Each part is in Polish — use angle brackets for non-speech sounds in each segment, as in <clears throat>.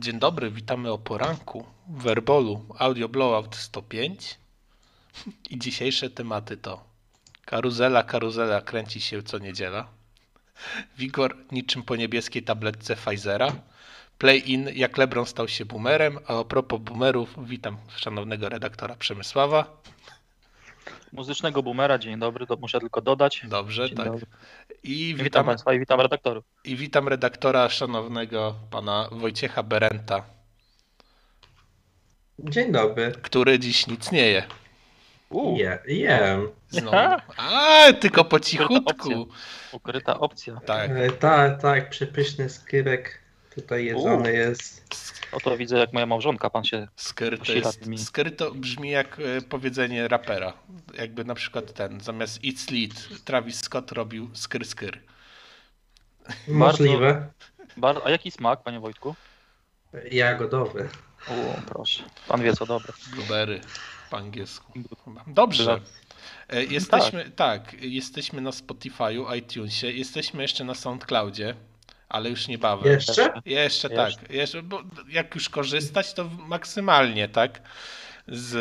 Dzień dobry, witamy o poranku w Werbolu Audio Blowout 105 i dzisiejsze tematy to karuzela, karuzela kręci się co niedziela, Wigor niczym po niebieskiej tabletce Pfizera, Play-in jak Lebron stał się boomerem, a a propos boomerów witam szanownego redaktora Przemysława. Muzycznego boomera, dzień dobry, to muszę tylko dodać. Dobrze, Dzień tak. dobry. I Witam witam, Państwa i witam redaktorów. I witam redaktora szanownego pana Wojciecha Berenta, Dzień dobry. który dziś nic nie je. Uuu, Je, jem. Znowu. A, tylko po Ukryta cichutku. ukryta opcja. Tak. E, Tak, tak, przepyszny skyrek tutaj jedzony jest. Oto widzę, jak moja małżonka, pan się... Skyr to, Posila jest, tymi- skyr to brzmi jak e, powiedzenie rapera. Jakby na przykład ten, zamiast It's Lit, Travis Scott robił skyr skyr. Możliwe. Bar... A jaki smak, panie Wojtku? Jagodowy. O, proszę. Pan wie, co dobre. Blueberry po angielsku. chyba. Dobrze. E, Jesteśmy, tak, jesteśmy na Spotify'u, iTunesie, jesteśmy jeszcze na SoundCloudzie, ale już niebawem. Jeszcze? Jeszcze Jeszcze. tak, jeszcze, bo jak już korzystać, to maksymalnie, tak? Z.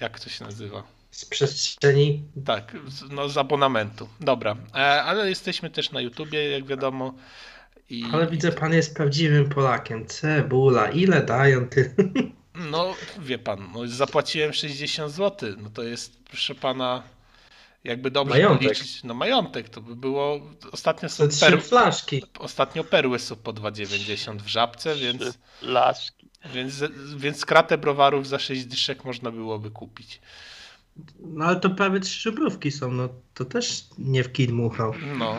Jak to się nazywa? Z przestrzeni. Tak, z, no z abonamentu. Dobra, e, ale jesteśmy też na YouTubie, jak wiadomo. I, Ale widzę, pan jest prawdziwym Polakiem. Cebula, ile dają ty? <laughs> No, wie pan, no, zapłaciłem 60 zł. No to jest, proszę pana, jakby dobrze Majątek. policzyć. No majątek to by było. Ostatnio są perły, flaszki. ostatnio perły są po 2,90 w żabce, więc, Trzy Laszki. więc, więc kratę browarów za 6 dyszek można byłoby kupić. No ale to prawie trzy żubrówki są, no to też nie w kid muchał. No,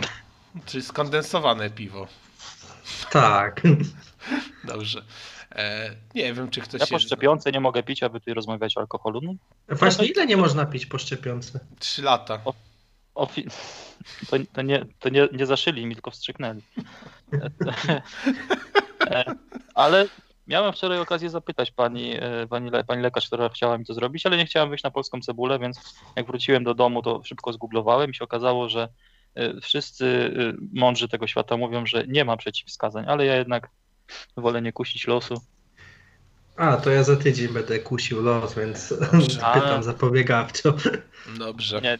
czyli skondensowane piwo. Tak. Dobrze. E, nie wiem, czy ktoś Ja po szczepionce nie mogę pić, aby tutaj rozmawiać o alkoholu. No, Właśnie ile nie można pić po szczepionce? 3 lata. ofi... <laughs> to, to, nie, to nie, nie zaszyli mi, tylko wstrzyknęli. E, Ale miałem wczoraj okazję zapytać pani, e, pani, le- pani lekarz, która chciała mi to zrobić, ale nie chciałem wyjść na polską cebulę, więc jak wróciłem do domu, to szybko zgooglowałem i się okazało, że e, wszyscy e, mądrzy tego świata mówią, że nie ma przeciwwskazań, ale ja jednak wolę nie kusić losu. A, to ja za tydzień będę kusił los, więc <laughs> A. pytam zapobiegawczo. Dobrze. Nie,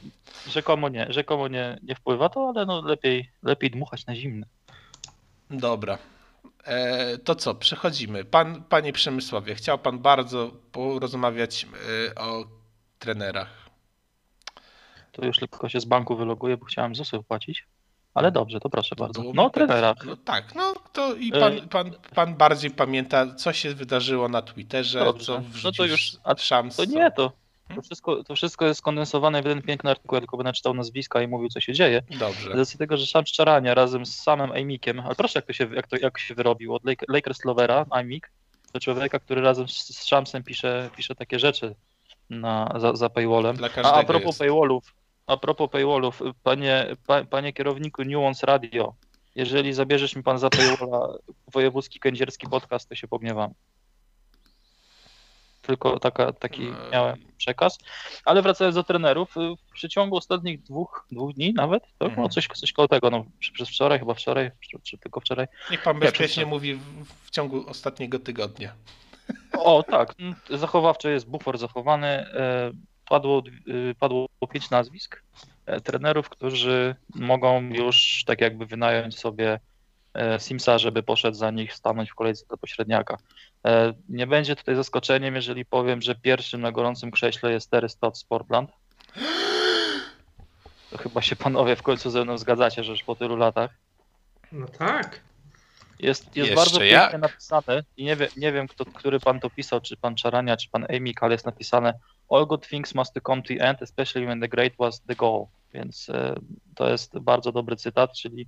rzekomo nie, rzekomo nie, nie wpływa to, ale no lepiej, lepiej dmuchać na zimne. Dobra. E, to co, przechodzimy. Pan, panie Przemysławie, chciał pan bardzo porozmawiać e, o trenerach. To już tylko się z banku wyloguję, bo chciałem ZUSy wypłacić. Ale dobrze, to proszę bardzo. No, mi o trenerach. No tak, no to i E, pan, pan, pan bardziej pamięta, co się wydarzyło na Twitterze, Dobrze. co No wrzucił to już- a Szams. To nie, to, to, wszystko, to wszystko jest skondensowane w jeden piękny artykuł, ja tylko będę czytał nazwiska i mówił, co się dzieje. Dobrze. Z racji tego, że Szam Szczarania razem z samym Amikiem, ale proszę, jak to się, jak to, jak się wyrobił, od Lake- Lakers Lovera, Amik, do człowieka, który razem z, z Shamsem pisze, pisze takie rzeczy na, za, za paywallem. A, a propos jest. paywallów, a propos paywallów, panie, pa, panie kierowniku Nuance Radio, jeżeli zabierzesz mi pan za paywalla wojewódzki kędzierski podcast, to się pogniewam. Tylko taka, taki Eee. miałem przekaz. Ale wracając do trenerów, y, w przeciągu ostatnich dwóch, dwóch dni nawet, to Mhm. coś, coś koło tego, no, przez wczoraj, chyba wczoraj, czy, czy tylko wczoraj. Niech pan Nie, bezpiecznie przepraszam. mówi w, w ciągu ostatniego tygodnia. O, tak, zachowawcze jest bufor zachowany. Padło, y, padło pięć nazwisk e, trenerów, którzy mogą już tak jakby wynająć sobie e, Simsa, żeby poszedł za nich stanąć w kolejce do pośredniaka. E, Nie będzie tutaj zaskoczeniem, jeżeli powiem, że pierwszym na gorącym krześle jest Terry Stott z Portland. To chyba się panowie w końcu ze mną zgadzacie, że już po tylu latach. No tak. Jest, jest bardzo jak? pięknie napisane i nie, wie, nie wiem, kto, który pan to pisał, czy pan Czarania, czy pan Amik, ale jest napisane All good things must come to the end, especially when the great was the goal. Więc e, to jest bardzo dobry cytat, czyli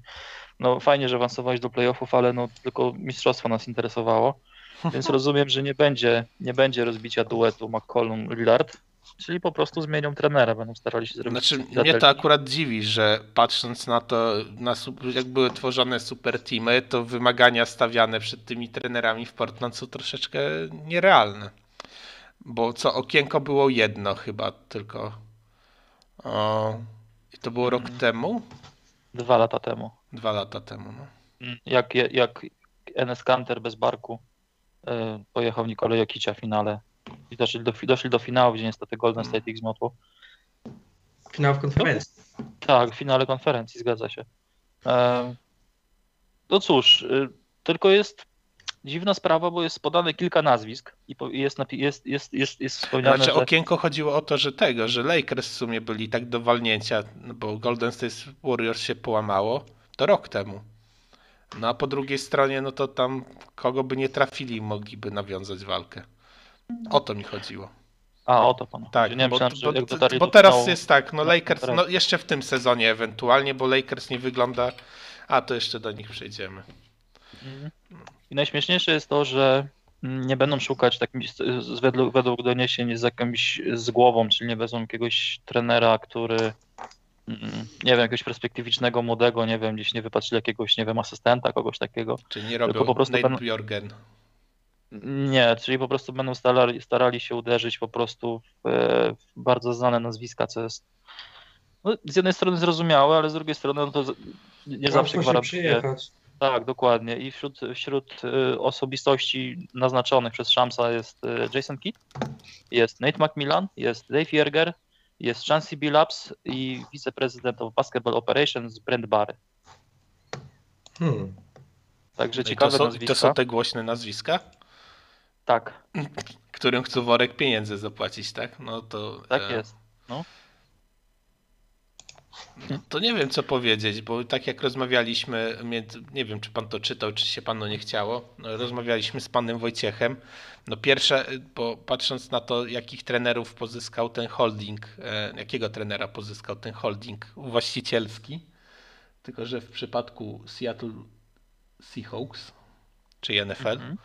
no fajnie, że awansowałeś do playoffów, ale no tylko mistrzostwo nas interesowało. <laughs> Więc rozumiem, że nie będzie, nie będzie rozbicia duetu McCollum-Lillard, czyli po prostu zmienią trenera, będą starali się zrobić. Znaczy, mnie to akurat dziwi, że patrząc na to, na, jak były tworzone super teamy, to wymagania stawiane przed tymi trenerami w Portland są troszeczkę nierealne. Bo co, okienko było jedno chyba tylko. O, I to było rok Mhm. temu? Dwa lata temu. Dwa lata temu. No. Jak, jak Enes Kanter bez barku. E, Pojechał Nikolaj Jokicia w finale. I doszli do, doszli do finału, gdzie niestety Golden State ich zmiotło. Finał w konferencji. Tak, w finale konferencji, zgadza się. E, No cóż, y, tylko jest dziwna sprawa, bo jest podane kilka nazwisk i jest, jest, jest, jest, jest wspomniane, Znaczy że... okienko chodziło o to, że tego, że Lakers w sumie byli tak do walnięcia, no bo Golden State Warriors się połamało, to rok temu. No a po drugiej stronie, no to tam kogo by nie trafili, mogliby nawiązać walkę. O to mi chodziło. A, o to pan. Tak, nie bo, bo, bo do teraz jest tak, no Lakers, no jeszcze w tym sezonie ewentualnie, bo Lakers nie wygląda, a to jeszcze do nich przejdziemy. Mhm. I najśmieszniejsze jest to, że nie będą szukać takim, według, według doniesień z jakimś z głową, czyli nie wezmą jakiegoś trenera, który mm, nie wiem, jakiegoś perspektywicznego, młodego, nie wiem, gdzieś nie wypatrzyli jakiegoś, nie wiem, asystenta, kogoś takiego. Czyli nie robią po prostu Nate Bjorgen. Nie, czyli po prostu będą starali, starali się uderzyć po prostu w, e, w bardzo znane nazwiska, co jest no, z jednej strony zrozumiałe, ale z drugiej strony no to nie zawsze gwarantuje. przyjechać. Tak, dokładnie. I wśród, wśród y, osobistości naznaczonych przez Shamsa jest y, Jason Kidd, jest Nate McMillan, jest Dave Yerger, jest Chancey Billups i wiceprezydent of Basketball Operations Brent Barry. Hmm. Także No i to, ciekawe są, nazwiska. to są te głośne nazwiska, Tak, którym chcą worek pieniędzy zapłacić, tak? No to. tak e, jest. No to nie wiem, co powiedzieć, bo tak jak rozmawialiśmy, nie wiem, czy pan to czytał, czy się panu nie chciało, no, rozmawialiśmy z panem Wojciechem. No pierwsze, bo patrząc na to, jakich trenerów pozyskał ten holding, e, jakiego trenera pozyskał ten holding właścicielski, tylko że w przypadku Seattle Seahawks, czy NFL, Mhm.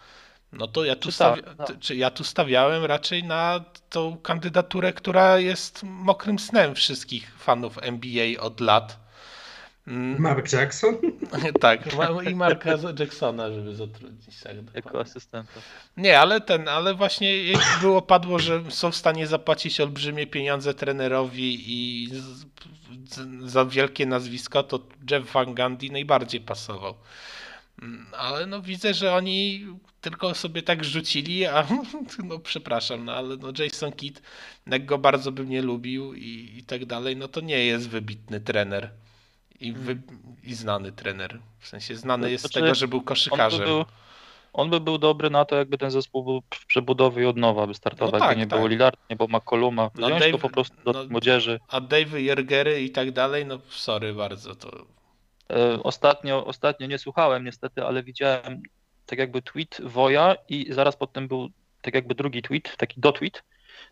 No to ja tu, Czy tak, tak. t- czy ja tu stawiałem raczej na tą kandydaturę, która jest mokrym snem wszystkich fanów NBA od lat. Mm, Mark Jackson? <laughs> tak, i Marka Jacksona, żeby zatrudnić. Tak, Jako dokładnie. asystenta. Nie, ale ten, ale właśnie jak było padło, że są w stanie zapłacić olbrzymie pieniądze trenerowi i z, z, za wielkie nazwisko, to Jeff Van Gundy najbardziej pasował. Ale no widzę, że oni tylko sobie tak rzucili, a <laughs> no przepraszam, no ale no Jason Kidd, jak go bardzo bym nie lubił i, i tak dalej, no to nie jest wybitny trener. I, wy, I znany trener. W sensie znany jest z Znaczy, tego, że był On by, koszykarzem. był, on by był dobry na to, jakby ten zespół był w przebudowie od nowa by startował. No jakby tak, nie tak. było Lillard, nie było McColluma. No Wziąć Dave- go po prostu do no- młodzieży. A Dave Jergery i tak dalej, no sorry bardzo, to Ostatnio, ostatnio nie słuchałem niestety, ale widziałem tak jakby tweet Woja i zaraz potem był tak jakby drugi tweet, taki dotweet,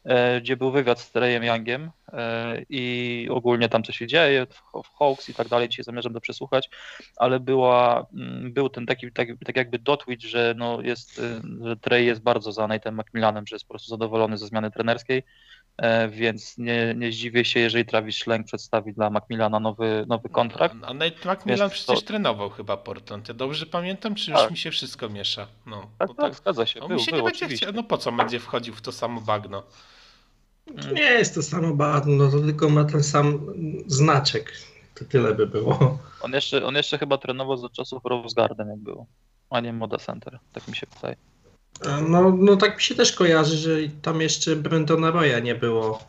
e, gdzie był wywiad z Treyem Youngiem e, i ogólnie tam co się dzieje w Hawks i tak dalej, dzisiaj zamierzam to przesłuchać, ale była, mm, był ten taki, tak, tak jakby dotweet, że no jest, e, że Trey jest bardzo za Nate'em McMillanem, że jest po prostu zadowolony ze zmiany trenerskiej, e, więc nie, nie zdziwię się, jeżeli Travis Schlenk przedstawi dla McMillana nowy, nowy kontrakt. A Nate McMillan Jest przecież to- trenował chyba Portland. Ja dobrze pamiętam, czy już Tak. mi się wszystko miesza? No, Tak, no tak, zgadza się. On Był, mi się był, nie będzie oczywiście. chciał, no po co będzie wchodził w to samo bagno? To nie jest to samo bagno, no to tylko ma ten sam znaczek. To tyle by było. On jeszcze, on jeszcze chyba trenował za czasów Rose Garden, jak było, a nie Moda Center, tak mi się wydaje. No, no tak mi się też kojarzy, że tam jeszcze Brendona Roya nie było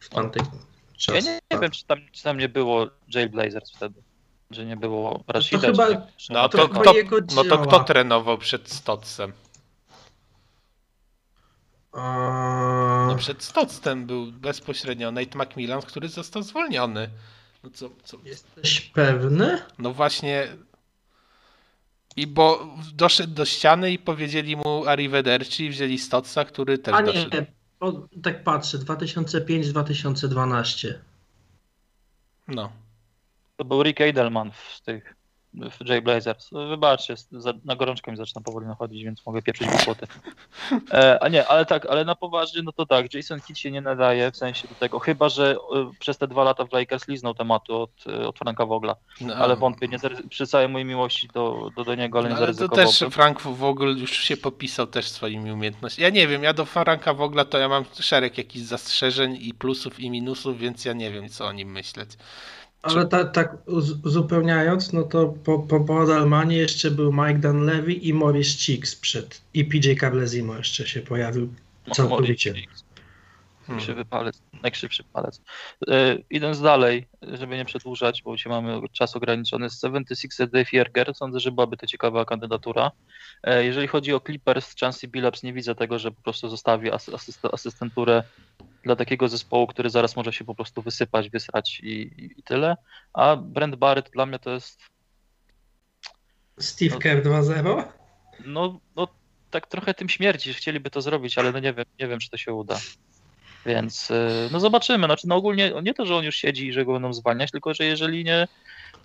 w tamtych Ja czasach. nie, nie wiem, czy tam, czy tam nie było Jailblazers wtedy, że nie było Rashida. chyba- czy, czy No to to, chyba kto, jego no to kto trenował przed Stotsem? No przed Stotsem był bezpośrednio Nate McMillan, który został zwolniony. No co, co? Jesteś pewny? No właśnie. I bo doszedł do ściany i powiedzieli mu Arrivederci i wzięli Stotsa, który też A nie, doszedł. o, tak patrzę, 2005-2012. No. To był Rick Edelman w tych w Jailblazers. Wybaczcie, za, na gorączkę mi zaczyna powoli nachodzić, więc mogę pieprzyć głupoty. E, a nie, ale tak, ale na poważnie, no to tak, Jason Kidd się nie nadaje w sensie do tego, chyba, że e, przez te dwa lata w Lakers liznął tematu od, e, od Franka Vogla, no ale wątpię, nie przy całej mojej miłości do, do, do niego, ale nie No, ale to też Frank w ogóle już się popisał też swoimi umiejętnościami. Ja nie wiem, ja do Franka w ogóle to ja mam szereg jakichś zastrzeżeń i plusów i minusów, więc ja nie wiem co o nim myśleć. Ale ta, tak uz- uzupełniając, no to po, po Bordelmanie jeszcze był Mike Dunleavy i Maurice Cheeks przed. I PJ Cablezimo jeszcze się pojawił całkowicie. Najszybszy wypalec, najszybszy palec. E, idąc dalej, żeby nie przedłużać, bo dzisiaj mamy czas ograniczony, z 76 Dave Yerger, sądzę, że byłaby to ciekawa kandydatura. E, jeżeli chodzi o Clippers, Chancey Billups, nie widzę tego, że po prostu zostawi as, asyst, asystenturę dla takiego zespołu, który zaraz może się po prostu wysypać, wysrać i, i, i tyle. A Brent Barrett dla mnie to jest Steve Kerr 2-0? no, no tak trochę tym śmierci, że chcieliby to zrobić, ale no nie wiem, nie wiem, czy to się uda. Więc y, no zobaczymy. Znaczy, no ogólnie nie to, że on już siedzi i że go będą zwalniać, tylko że jeżeli nie,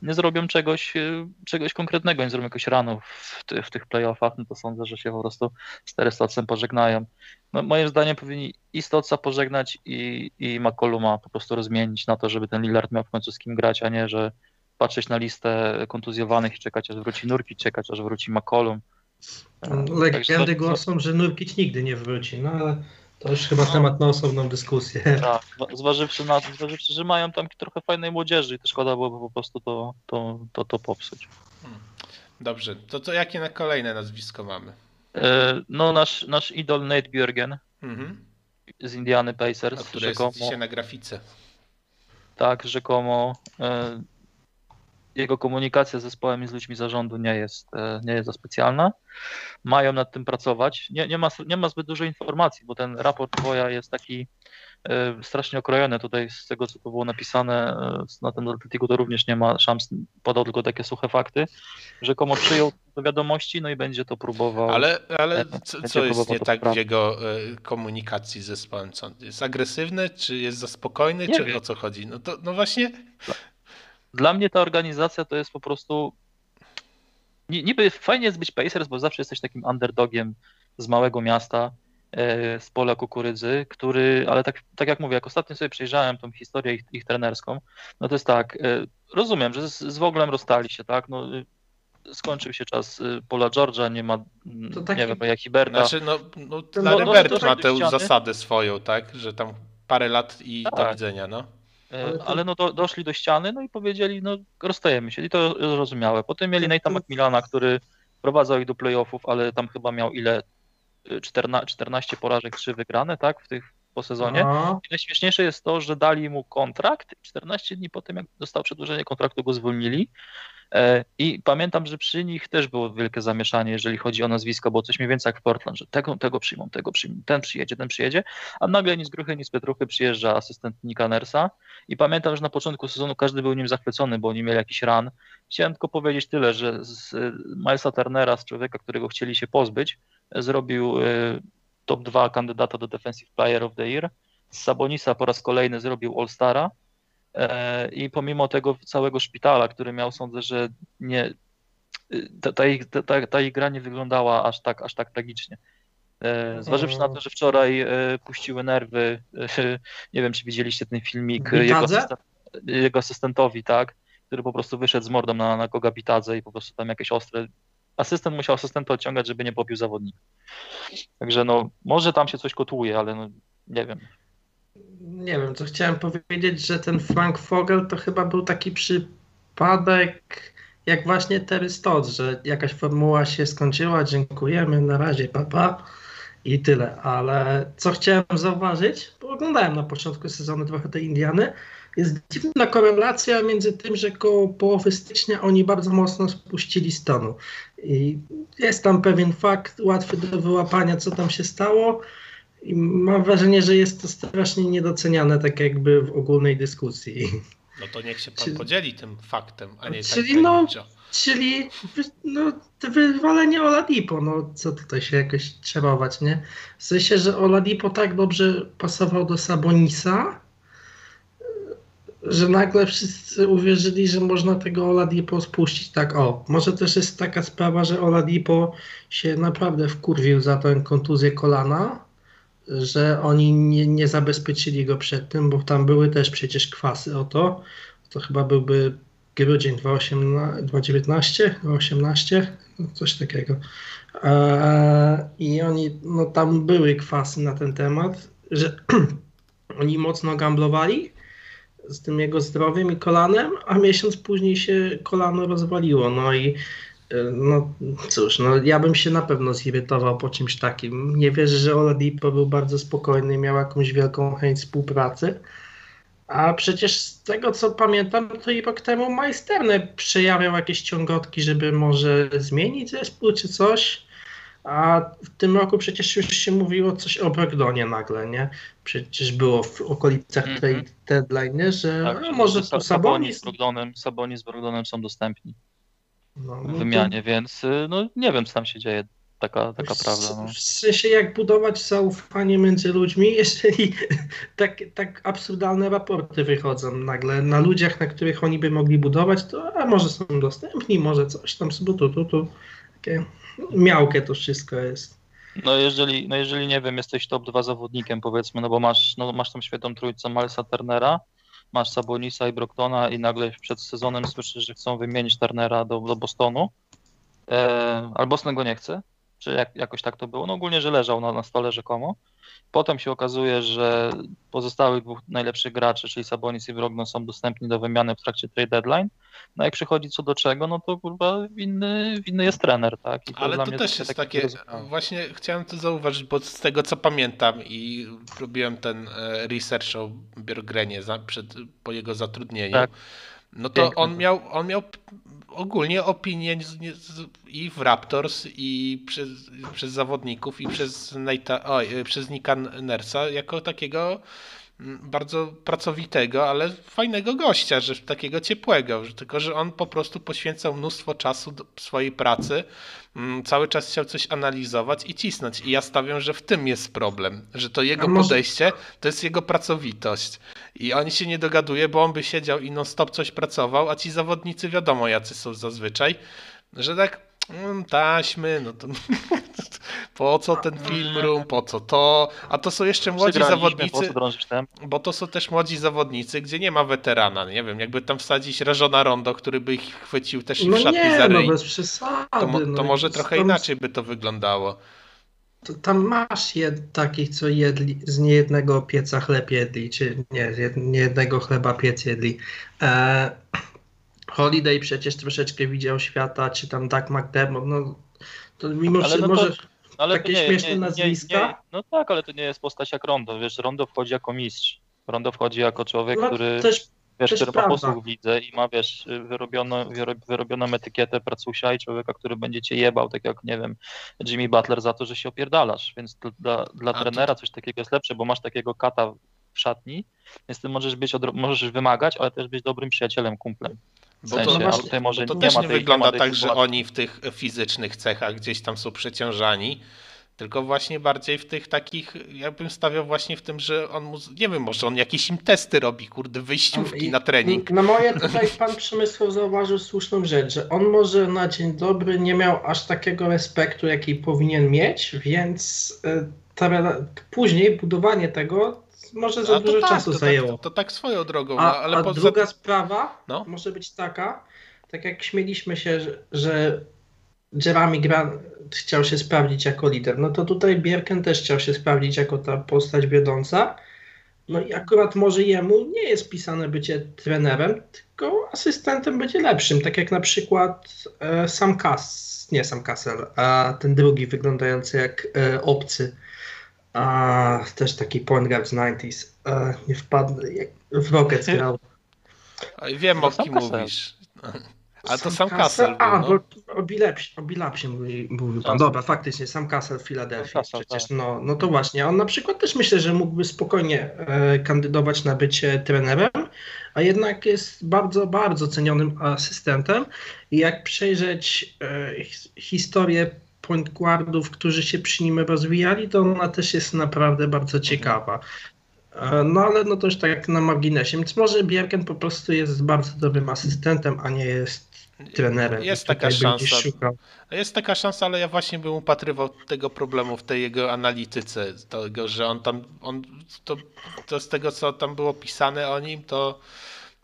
nie zrobią czegoś, y, czegoś konkretnego, nie zrobią jakoś ranu w, ty, w tych playoffach, no to sądzę, że się po prostu z Terestocem pożegnają. No, moim zdaniem powinni i Stotsa pożegnać i, i McColluma po prostu rozmienić na to, żeby ten Lillard miał w końcu z kim grać, a nie, że patrzeć na listę kontuzjowanych i czekać, aż wróci Nurki, czekać, aż wróci McCollum. Legendy głoszą, że Nurkic nigdy nie wróci, no ale to już chyba No. temat na osobną dyskusję. <laughs> Tak, zwa- zważywszy na to, zważywszy, że mają tam trochę fajnej młodzieży i to szkoda byłoby po prostu to, to, to, to popsuć. Dobrze, to, to jakie na kolejne nazwisko mamy? E, No nasz, nasz idol Nate Björgen Mhm. z Indiany A Pacers, które jest rzekomo, dzisiaj na grafice. tak, rzekomo e, jego komunikacja z zespołem i z ludźmi zarządu nie jest, e, nie jest za specjalna. Mają nad tym pracować. Nie, nie, ma, nie ma zbyt dużo informacji, bo ten raport Woja jest taki e, strasznie okrojony. Tutaj z tego, co tu było napisane e, na tym Atletiku, to również nie ma szans, podał tylko takie suche fakty. Rzekomo przyjął do wiadomości, no i będzie to próbował. Ale, ale co, co jest nie to tak w jego komunikacji z zespołem? Co, jest agresywny, czy jest za spokojny, Nie czy wiem. o co chodzi? No to no właśnie, Dla mnie ta organizacja to jest po prostu. ni- Niby fajnie jest być Pacers, bo zawsze jesteś takim underdogiem z małego miasta, e, z pola kukurydzy, który, ale tak, tak jak mówię, jak ostatnio sobie przejrzałem tą historię ich, ich trenerską, no to jest tak, e, rozumiem, że z, z Woglem rozstali się, tak, no y, skończył się czas y, Pola George'a, nie ma, mm, To taki- nie wiem, jak Hiberta. znaczy no, no No, no, ma tak tę zasadę swoją, tak? Że tam parę lat i do Tak. widzenia, no. E, Ale to- Ale no do, doszli do ściany, no i powiedzieli, no rozstajemy się i to zrozumiałe. Potem mieli Nate'a McMillana, który prowadzał ich do playoffów, ale tam chyba miał ile? Y, 14, 14 porażek, 3 wygrane, tak, w tych po sezonie. No, I najśmieszniejsze jest to, że dali mu kontrakt, 14 dni po tym, jak dostał przedłużenie kontraktu, go zwolnili. E, I pamiętam, że przy nich też było wielkie zamieszanie, jeżeli chodzi o nazwisko, bo coś mniej więcej jak w Portland, że tego, tego przyjmą, tego przyjmą, ten przyjedzie, ten przyjedzie, a nagle ni z gruchy, ni z pietruchy przyjeżdża asystent Nika Nersa i pamiętam, że na początku sezonu każdy był nim zachwycony, bo oni mieli jakiś ran. Chciałem tylko powiedzieć tyle, że z Milesa Turnera, z człowieka, którego chcieli się pozbyć, zrobił y, top 2 kandydata do Defensive Player of the Year. Z Sabonisa po raz kolejny zrobił All-Stara e, i pomimo tego całego szpitala, który miał, sądzę, że nie, ta, ta, ich, ta, ta, ich gra nie wyglądała aż tak, aż tak tragicznie. E, Zważywszy na to, że wczoraj e, puściły nerwy, e, <laughs> nie wiem, czy widzieliście ten filmik, e, jego, asystent, jego asystentowi, tak, który po prostu wyszedł z mordą na, na Koga Bitadze i po prostu tam jakieś ostre... Asystent musiał asystenta odciągać, żeby nie pobił zawodnika. Także no, może tam się coś kotłuje, ale no, nie wiem. Nie wiem, co chciałem powiedzieć, że ten Frank Vogel to chyba był taki przypadek, jak właśnie Terry Stotts, że jakaś formuła się skończyła, dziękujemy, na razie, papa i tyle. Ale co chciałem zauważyć, bo oglądałem na początku sezonu trochę tej Indiany, jest dziwna korelacja między tym, że koło połowy stycznia oni bardzo mocno spuścili stonu. I jest tam pewien fakt łatwy do wyłapania, co tam się stało. I mam wrażenie, że jest to strasznie niedoceniane, tak jakby w ogólnej dyskusji. No to niech się pan Czyli- podzieli tym faktem, a nie Czyli tak no-. Czyli no, to wywalenie Oladipo, no co tutaj się jakoś czarować, nie? W sensie, że Oladipo tak dobrze pasował do Sabonisa, że nagle wszyscy uwierzyli, że można tego Oladipo spuścić. Tak, o, może też jest taka sprawa, że Oladipo się naprawdę wkurwił za tę kontuzję kolana, że oni nie, nie zabezpieczyli go przed tym, bo tam były też przecież kwasy o to. To chyba byłby grudzień 2018 2019, 2018, no coś takiego. Eee, I oni, no tam były kwasy na ten temat, że <clears throat> oni mocno gamblowali z tym jego zdrowiem i kolanem, a miesiąc później się kolano rozwaliło. No i no cóż, no ja bym się na pewno zirytował po czymś takim. Nie wierzę, że Oladipo był bardzo spokojny, miał jakąś wielką chęć współpracy. A przecież z tego co pamiętam, to i rok temu Majsterne przejawiał jakieś ciągotki, żeby może zmienić zespół czy coś. A w tym roku przecież już się mówiło coś o Brogdonie nagle, nie? Przecież było w okolicach Mhm. trade deadline, nie? że Tak, no, może Sabonis Sabonis. z Brogdonem, Sabonis z Brogdonem są dostępni No, w no to- wymianie, więc y, no nie wiem co tam się dzieje. Taka, taka w, prawda. No. W sensie jak budować zaufanie między ludźmi, <laughs> jeżeli tak, tak absurdalne raporty wychodzą nagle na ludziach, na których oni by mogli budować, to a może są dostępni, może coś tam, tu, tu, tu, tu. Takie miałkie to wszystko jest. No jeżeli, no jeżeli nie wiem, jesteś top 2 zawodnikiem powiedzmy, no bo masz, no masz tam świetną trójcę Milesa Turnera, masz Sabonisa i Brogdona i nagle przed sezonem słyszysz, że chcą wymienić Turnera do, do Bostonu, e, ale Boston go nie chce, czy jak, jakoś tak to było, no ogólnie, że leżał na, na stole rzekomo. Potem się okazuje, że pozostałych dwóch najlepszych graczy, czyli Sabonis i Brogdon są dostępni do wymiany w trakcie trade deadline. No jak przychodzi co do czego, no to kurwa winny, winny jest trener, tak? I Ale to też jest takie takie, właśnie chciałem to zauważyć, bo z tego co pamiętam i robiłem ten e, research o Björgrenie przed, po jego zatrudnieniu, Tak. No to Piękne on miał, on miał ogólnie opinię i w Raptors i przez, przez zawodników i przez, Nate'a, oj, przez Nika Nersa jako takiego bardzo pracowitego, ale fajnego gościa, że takiego ciepłego, że, tylko że on po prostu poświęcał mnóstwo czasu swojej pracy, mm, cały czas chciał coś analizować i cisnąć. I ja stawiam, że w tym jest problem, że to jego może- podejście to jest jego pracowitość. I on się nie dogaduje, bo on by siedział i non stop coś pracował, a ci zawodnicy wiadomo jacy są zazwyczaj, że tak taśmy, no to <laughs> po co ten film room, po co to, a to są jeszcze młodzi zawodnicy, bo to są też młodzi zawodnicy, gdzie nie ma weterana. Nie wiem, jakby tam wsadzić Rażona Rondo, który by ich chwycił też i w No szatni nie, za no ryj, bez przesady. to, mo- to no, może trochę tam- inaczej by to wyglądało. To, tam masz jed, takich, co jedli, z niejednego pieca chleb jedli, czy nie, z jed, niejednego chleba piec jedli. E, Holiday przecież troszeczkę widział świata, czy tam Doug McDermott, no to mimo Ale że no to- może Ale Takie to nie, śmieszne nie, nie, nazwiska? Nie, no tak, ale to nie jest postać jak Rondo. Wiesz, Rondo wchodzi jako mistrz. Rondo wchodzi jako człowiek, no, który, też wiesz, też który ma prawda. posłuch w lidze i ma, wiesz, wyrobiono, wyro- wyrobioną etykietę pracusia i człowieka, który będzie cię jebał, tak jak, nie wiem, Jimmy Butler za to, że się opierdalasz. Więc to dla, dla A trenera coś takiego jest lepsze, bo masz takiego kata w szatni, więc ty możesz być, możesz wymagać, ale też być dobrym przyjacielem, kumplem. W Bo to, no właśnie- tutaj może bo to nie też ma nie tej, wygląda nie ma tej tak, że oni w tych fizycznych cechach gdzieś tam są przeciążani, tylko właśnie bardziej w tych takich, ja bym stawiał właśnie w tym, że on, mu, nie wiem, może on jakieś im testy robi, kurde, wyjściówki I- na trening. Na moje <laughs> tutaj pan Przemysław zauważył słuszną rzecz, że on może na dzień dobry nie miał aż takiego respektu, jaki powinien mieć, więc e, ta, później budowanie tego może za dużo tak, czasu to zajęło. Tak, to, to tak swoją drogą, no, A, ale a poza druga sprawa No. może być taka, tak jak śmieliśmy się, że, że Jeremy Grant chciał się sprawdzić jako lider, no to tutaj Bierken też chciał się sprawdzić jako ta postać wiodąca. No i akurat może jemu nie jest pisane bycie trenerem, tylko asystentem będzie lepszym, tak jak na przykład e, Sam Cass, nie Sam Cassel, a ten drugi wyglądający jak e, obcy, a też taki point guard z 90s, e, nie wpadnę, jak w Rockets grał. Oj, Wiem o kim mówisz. Ale to sam Kassel był, A, no. o Bilapsie, o Bilapsie mówi- mówił pan. Dobra, faktycznie, sam Kassel w Filadelfii. Przecież, tak. no, no to właśnie. On na przykład też myślę, że mógłby spokojnie e, kandydować na bycie trenerem, a jednak jest bardzo, bardzo cenionym asystentem. I jak przejrzeć e, his- historię point guardów, którzy się przy nim rozwijali, to ona też jest naprawdę bardzo ciekawa. E, No ale no to już tak na marginesie, więc może Bierken po prostu jest bardzo dobrym asystentem, a nie jest trenerem. Jest taka szansa. szukał. Jest taka szansa, ale ja właśnie bym upatrywał tego problemu w tej jego analityce, tego, że on tam, on, to, to z tego co tam było pisane o nim, to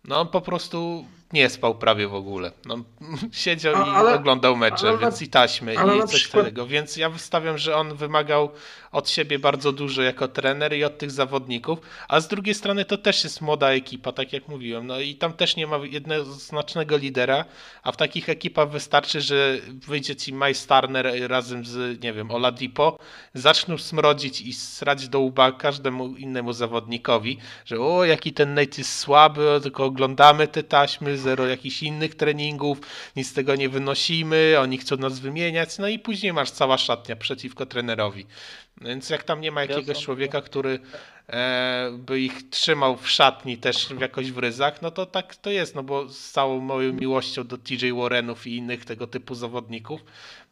no on po prostu nie spał prawie w ogóle. No, <laughs> siedział A- i ale- oglądał mecze, ale więc i taśmy, i coś przykład- takiego. Więc ja wystawiam, że on wymagał od siebie bardzo dużo jako trener i od tych zawodników, a z drugiej strony to też jest młoda ekipa, tak jak mówiłem. No i tam też nie ma jednoznacznego lidera, a w takich ekipach wystarczy, że wyjdzie ci Miles Turner razem z, nie wiem, Oladipo, zaczną smrodzić i srać do łba każdemu innemu zawodnikowi, że o, jaki ten Nate jest słaby, tylko oglądamy te taśmy, zero jakichś innych treningów, nic z tego nie wynosimy, oni chcą nas wymieniać, no i później masz cała szatnia przeciwko trenerowi. Więc jak tam nie ma jakiegoś człowieka, który e, by ich trzymał w szatni też jakoś w ryzach, no to tak to jest, no bo z całą moją miłością do TJ Warrenów i innych tego typu zawodników,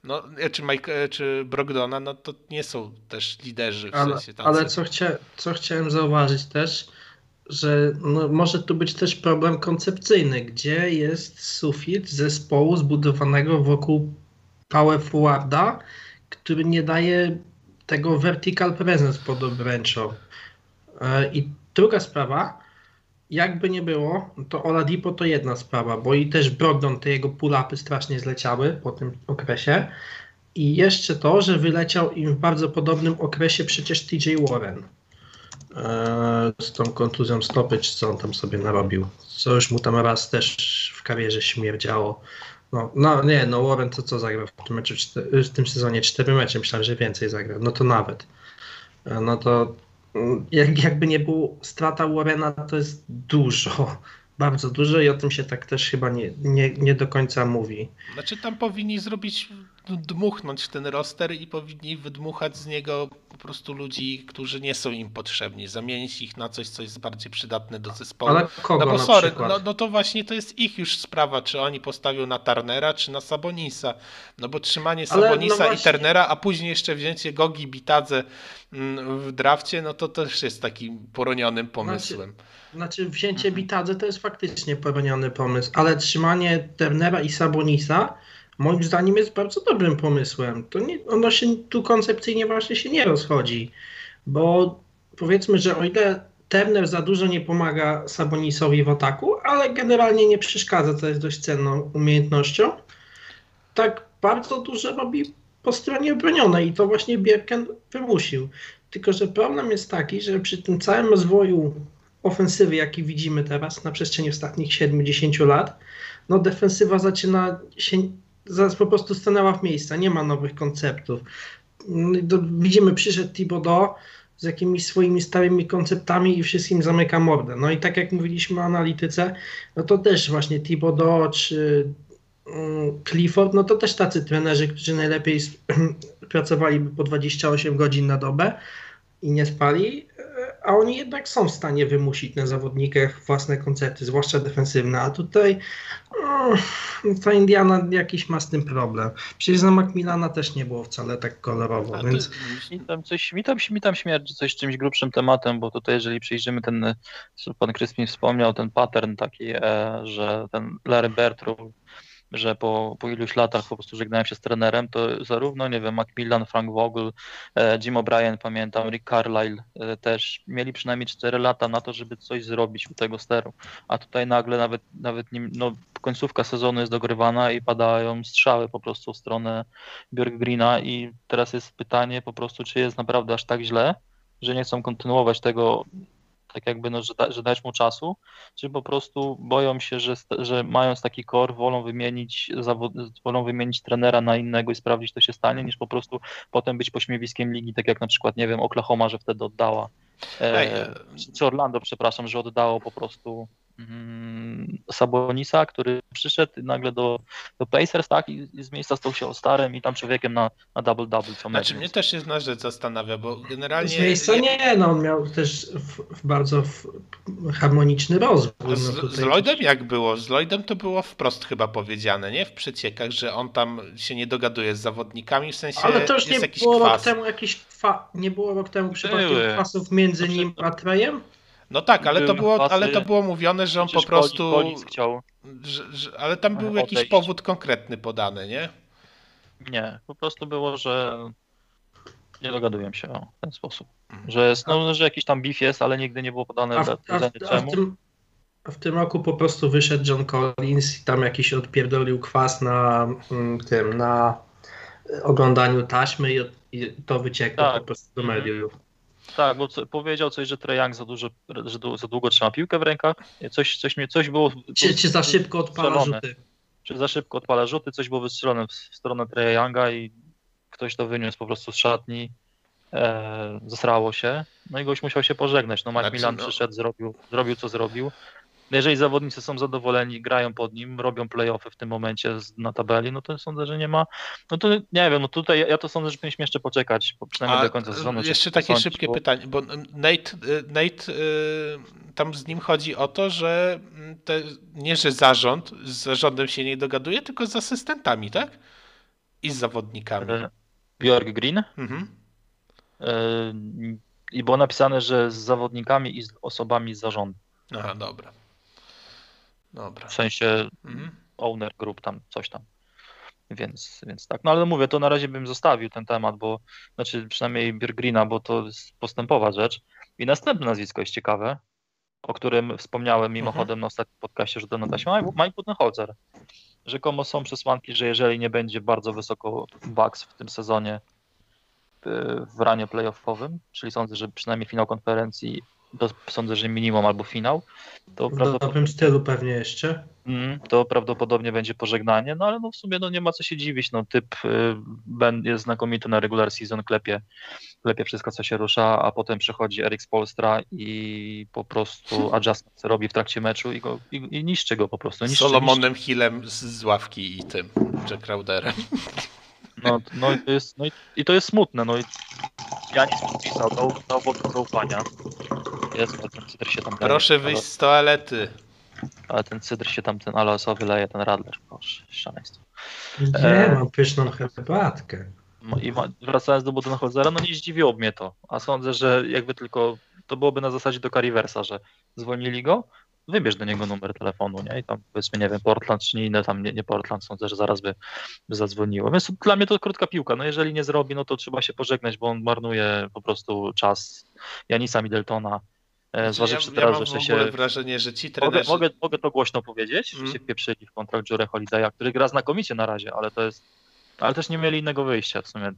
no, e, czy, Mike, e, czy Brogdona, no to nie są też liderzy w Ale, sensie tacy. ale co, chcia, co chciałem zauważyć też, że no, może tu być też problem koncepcyjny, gdzie jest sufit zespołu zbudowanego wokół power forwarda, który nie daje tego vertical presence pod obręczą. E, I druga sprawa, jakby nie było, to Oladipo to jedna sprawa, bo i też Brogdon, te jego pull-upy strasznie zleciały po tym okresie. I jeszcze to, że wyleciał im w bardzo podobnym okresie przecież TJ Warren. Eee, z tą kontuzją stopy, czy co on tam sobie narobił. Co już mu tam raz też w karierze śmierdziało. No, no nie, no Warren to co zagrał w tym, meczu, w tym sezonie? Cztery mecze, myślałem, że więcej zagrał. No to nawet. E, No to mm, jak, jakby nie było strata Warrena, to jest dużo. <laughs> Bardzo dużo i o tym się tak też chyba nie, nie, nie do końca mówi. Znaczy tam powinni zrobić, dmuchnąć ten roster i powinni wydmuchać z niego po prostu ludzi, którzy nie są im potrzebni, zamienić ich na coś, co jest bardziej przydatne do zespołu. Ale kogo no bo sorry, no, no to właśnie to jest ich już sprawa, czy oni postawią na Turnera, czy na Sabonisa. No bo trzymanie Ale no Sabonisa i właśnie- Turnera, a później jeszcze wzięcie Gogi Bitadze mm, w drafcie, no to też jest takim poronionym pomysłem. Znaczy wzięcie Mhm. Bitadze to jest faktycznie poroniony pomysł, ale trzymanie Turnera i Sabonisa moim zdaniem jest bardzo dobrym pomysłem. To nie, ono się tu koncepcyjnie właśnie się nie rozchodzi, bo powiedzmy, że o ile Turner za dużo nie pomaga Sabonisowi w ataku, ale generalnie nie przeszkadza, co jest dość cenną umiejętnością, tak bardzo dużo robi po stronie obronionej i to właśnie Bierken wymusił. Tylko, że problem jest taki, że przy tym całym rozwoju ofensywy, jaki widzimy teraz na przestrzeni ostatnich 7-10 lat, no defensywa zaczyna się, zaraz po prostu stanęła w miejscu, nie ma nowych konceptów. Do, widzimy, przyszedł Thibodeau z jakimiś swoimi starymi konceptami i wszystkim zamyka mordę. No i tak jak mówiliśmy o analityce, no to też właśnie Thibodeau czy mm, Clifford, no to też tacy trenerzy, którzy najlepiej <clears throat> pracowaliby po 28 godzin na dobę i nie spali, a oni jednak są w stanie wymusić na zawodnikach własne koncepty, zwłaszcza defensywne, a tutaj mm, ta Indiana jakiś ma z tym problem. Przecież za Macmillana też nie było wcale tak kolorowo, A więc Mi tam, coś, mi, tam, mi tam śmierdzi coś czymś grubszym tematem, bo tutaj jeżeli przyjrzymy ten, co pan Kryspin wspomniał, ten pattern taki, e, że ten Larry Bertrand, że po, po iluś latach po prostu żegnałem się z trenerem, to zarówno, nie wiem, Macmillan, Frank Vogel, e, Jim O'Brien, pamiętam, Rick Carlisle e, też mieli przynajmniej 4 lata na to, żeby coś zrobić u tego steru, a tutaj nagle nawet, nawet nie, no, końcówka sezonu jest dogrywana i padają strzały po prostu w stronę Björk Greena i teraz jest pytanie po prostu, czy jest naprawdę aż tak źle, że nie chcą kontynuować tego tak jakby, no, że, da, że dać mu czasu, czy po prostu boją się, że, że mając taki core, wolą wymienić, zawod, wolą wymienić trenera na innego i sprawdzić, co się stanie, niż po prostu potem być pośmiewiskiem ligi, tak jak na przykład, nie wiem, Oklahoma, że wtedy oddała. E, e, czy Orlando, przepraszam, że oddało po prostu Sabonisa, który przyszedł nagle do, do Pacers, tak, i, z miejsca stał się All-Starem i tam człowiekiem na, na double-double co. Znaczy mnie też jedna rzecz zastanawia, bo generalnie... z miejsca nie, no on miał też w, w bardzo w, harmoniczny rozwój. No Z, tutaj z Lloydem jak było? Z Lloydem to było wprost chyba powiedziane, nie? W przeciekach, że on tam się nie dogaduje z zawodnikami, w sensie Ale to już jest nie jakiś było rok kwas. temu jakiś kwa, nie było rok temu przypadkiem Były. kwasów między nim to- a Trejem? No tak, ale to, było, ale to było mówione, że on po prostu... Chciał, Że, że, ale tam był jakiś powód konkretny podany, nie? nie, po prostu było, że nie dogaduję się o ten sposób. Mhm. Że, jest, no, że jakiś tam beef jest, ale nigdy nie było podane A w, a, w, a, w tym, A w tym roku po prostu wyszedł John Collins i tam jakiś odpierdolił kwas na mm, tym, na oglądaniu taśmy i, i to wyciekło Tak. po prostu do Mhm. mediów. Tak, bo co, powiedział coś, że Trae za dużo, że du- za długo trzyma piłkę w rękach. Coś, coś, mnie, coś było. Czy, czy za szybko odpala strzelone. rzuty? Czy za szybko odpala rzuty, coś było wystrzelone w, w stronę Trae i ktoś to wyniósł po prostu z szatni. E, zesrało się. No i goś musiał się pożegnać. No Znaczy, Macmillan no- przyszedł, zrobił, zrobił co zrobił. Jeżeli zawodnicy są zadowoleni, grają pod nim, robią playoffy w tym momencie na tabeli, no to sądzę, że nie ma. No to nie wiem, no tutaj ja to sądzę, że powinniśmy jeszcze poczekać, bo przynajmniej A do końca sezonu. się jeszcze takie szybkie bo- pytanie, bo Nate, y, Nate y, tam z nim chodzi o to, że mm, te, nie, że zarząd, z zarządem się nie dogaduje, tylko z asystentami, tak? I z zawodnikami. E, Bjork Green. Mhm. e, I było napisane, że z zawodnikami i z osobami z zarządu. Aha, dobra. Dobra. W sensie Mhm. owner group tam, coś tam. Więc, więc tak. No ale mówię, to na razie bym zostawił ten temat, bo znaczy przynajmniej Birgrina, bo to jest postępowa rzecz. I następne nazwisko jest ciekawe, o którym wspomniałem mimochodem na ostatnim podcaście, że to na taśmie. Mike- Mike Budenholzer. Rzekomo są przesłanki, że jeżeli nie będzie bardzo wysoko Bucks w tym sezonie y, w ranie playoffowym, czyli sądzę, że przynajmniej finał konferencji, to sądzę, że minimum albo finał, to W prawdopodobnie dobrym stylu pewnie jeszcze. Mm, to prawdopodobnie będzie pożegnanie, no ale no w sumie no nie ma co się dziwić, no typ y, jest znakomity na regular season, klepie, klepie wszystko co się rusza, a potem przychodzi Erik Spolstra i po prostu <laughs> adjustment robi w trakcie meczu i, go, i, i niszczy go po prostu. Niszczy, Solomonem Hillem z, z ławki i tym, Jack Crowderem. <laughs> No, no, i to jest, no i, i to jest smutne, no i ja nic podpisał, dał, dał wokół zaufania. Jest, ale ten cydr się tam leje, Proszę wyjść z toalety. Ale ten cydr się tam, ten aloesowy leje, ten radler, proszę, szaleństwo. Gdzie E. mam pyszną herbatkę? No I ma, wracając do Budenholzera, no nie zdziwiło mnie to. A sądzę, że jakby tylko to byłoby na zasadzie do Cariversa, że zwolnili go, wybierz do niego numer telefonu, nie? I tam powiedzmy, nie wiem, Portland czy nie inne, tam nie, nie Portland, sądzę, że zaraz by, by zadzwoniło. Więc dla mnie to krótka piłka. No jeżeli nie zrobi, no to trzeba się pożegnać, bo on marnuje po prostu czas Janisa Middletona. E, zważywszy ja, ja teraz, mam że w się wrażenie, że ci Mogę, trenerzy... mogę, mogę to głośno powiedzieć, Mm. że się wpieprzyli w kontrakt Jure Holiday'a, który gra znakomicie na razie, ale to jest. Ale też nie mieli innego wyjścia w sumie.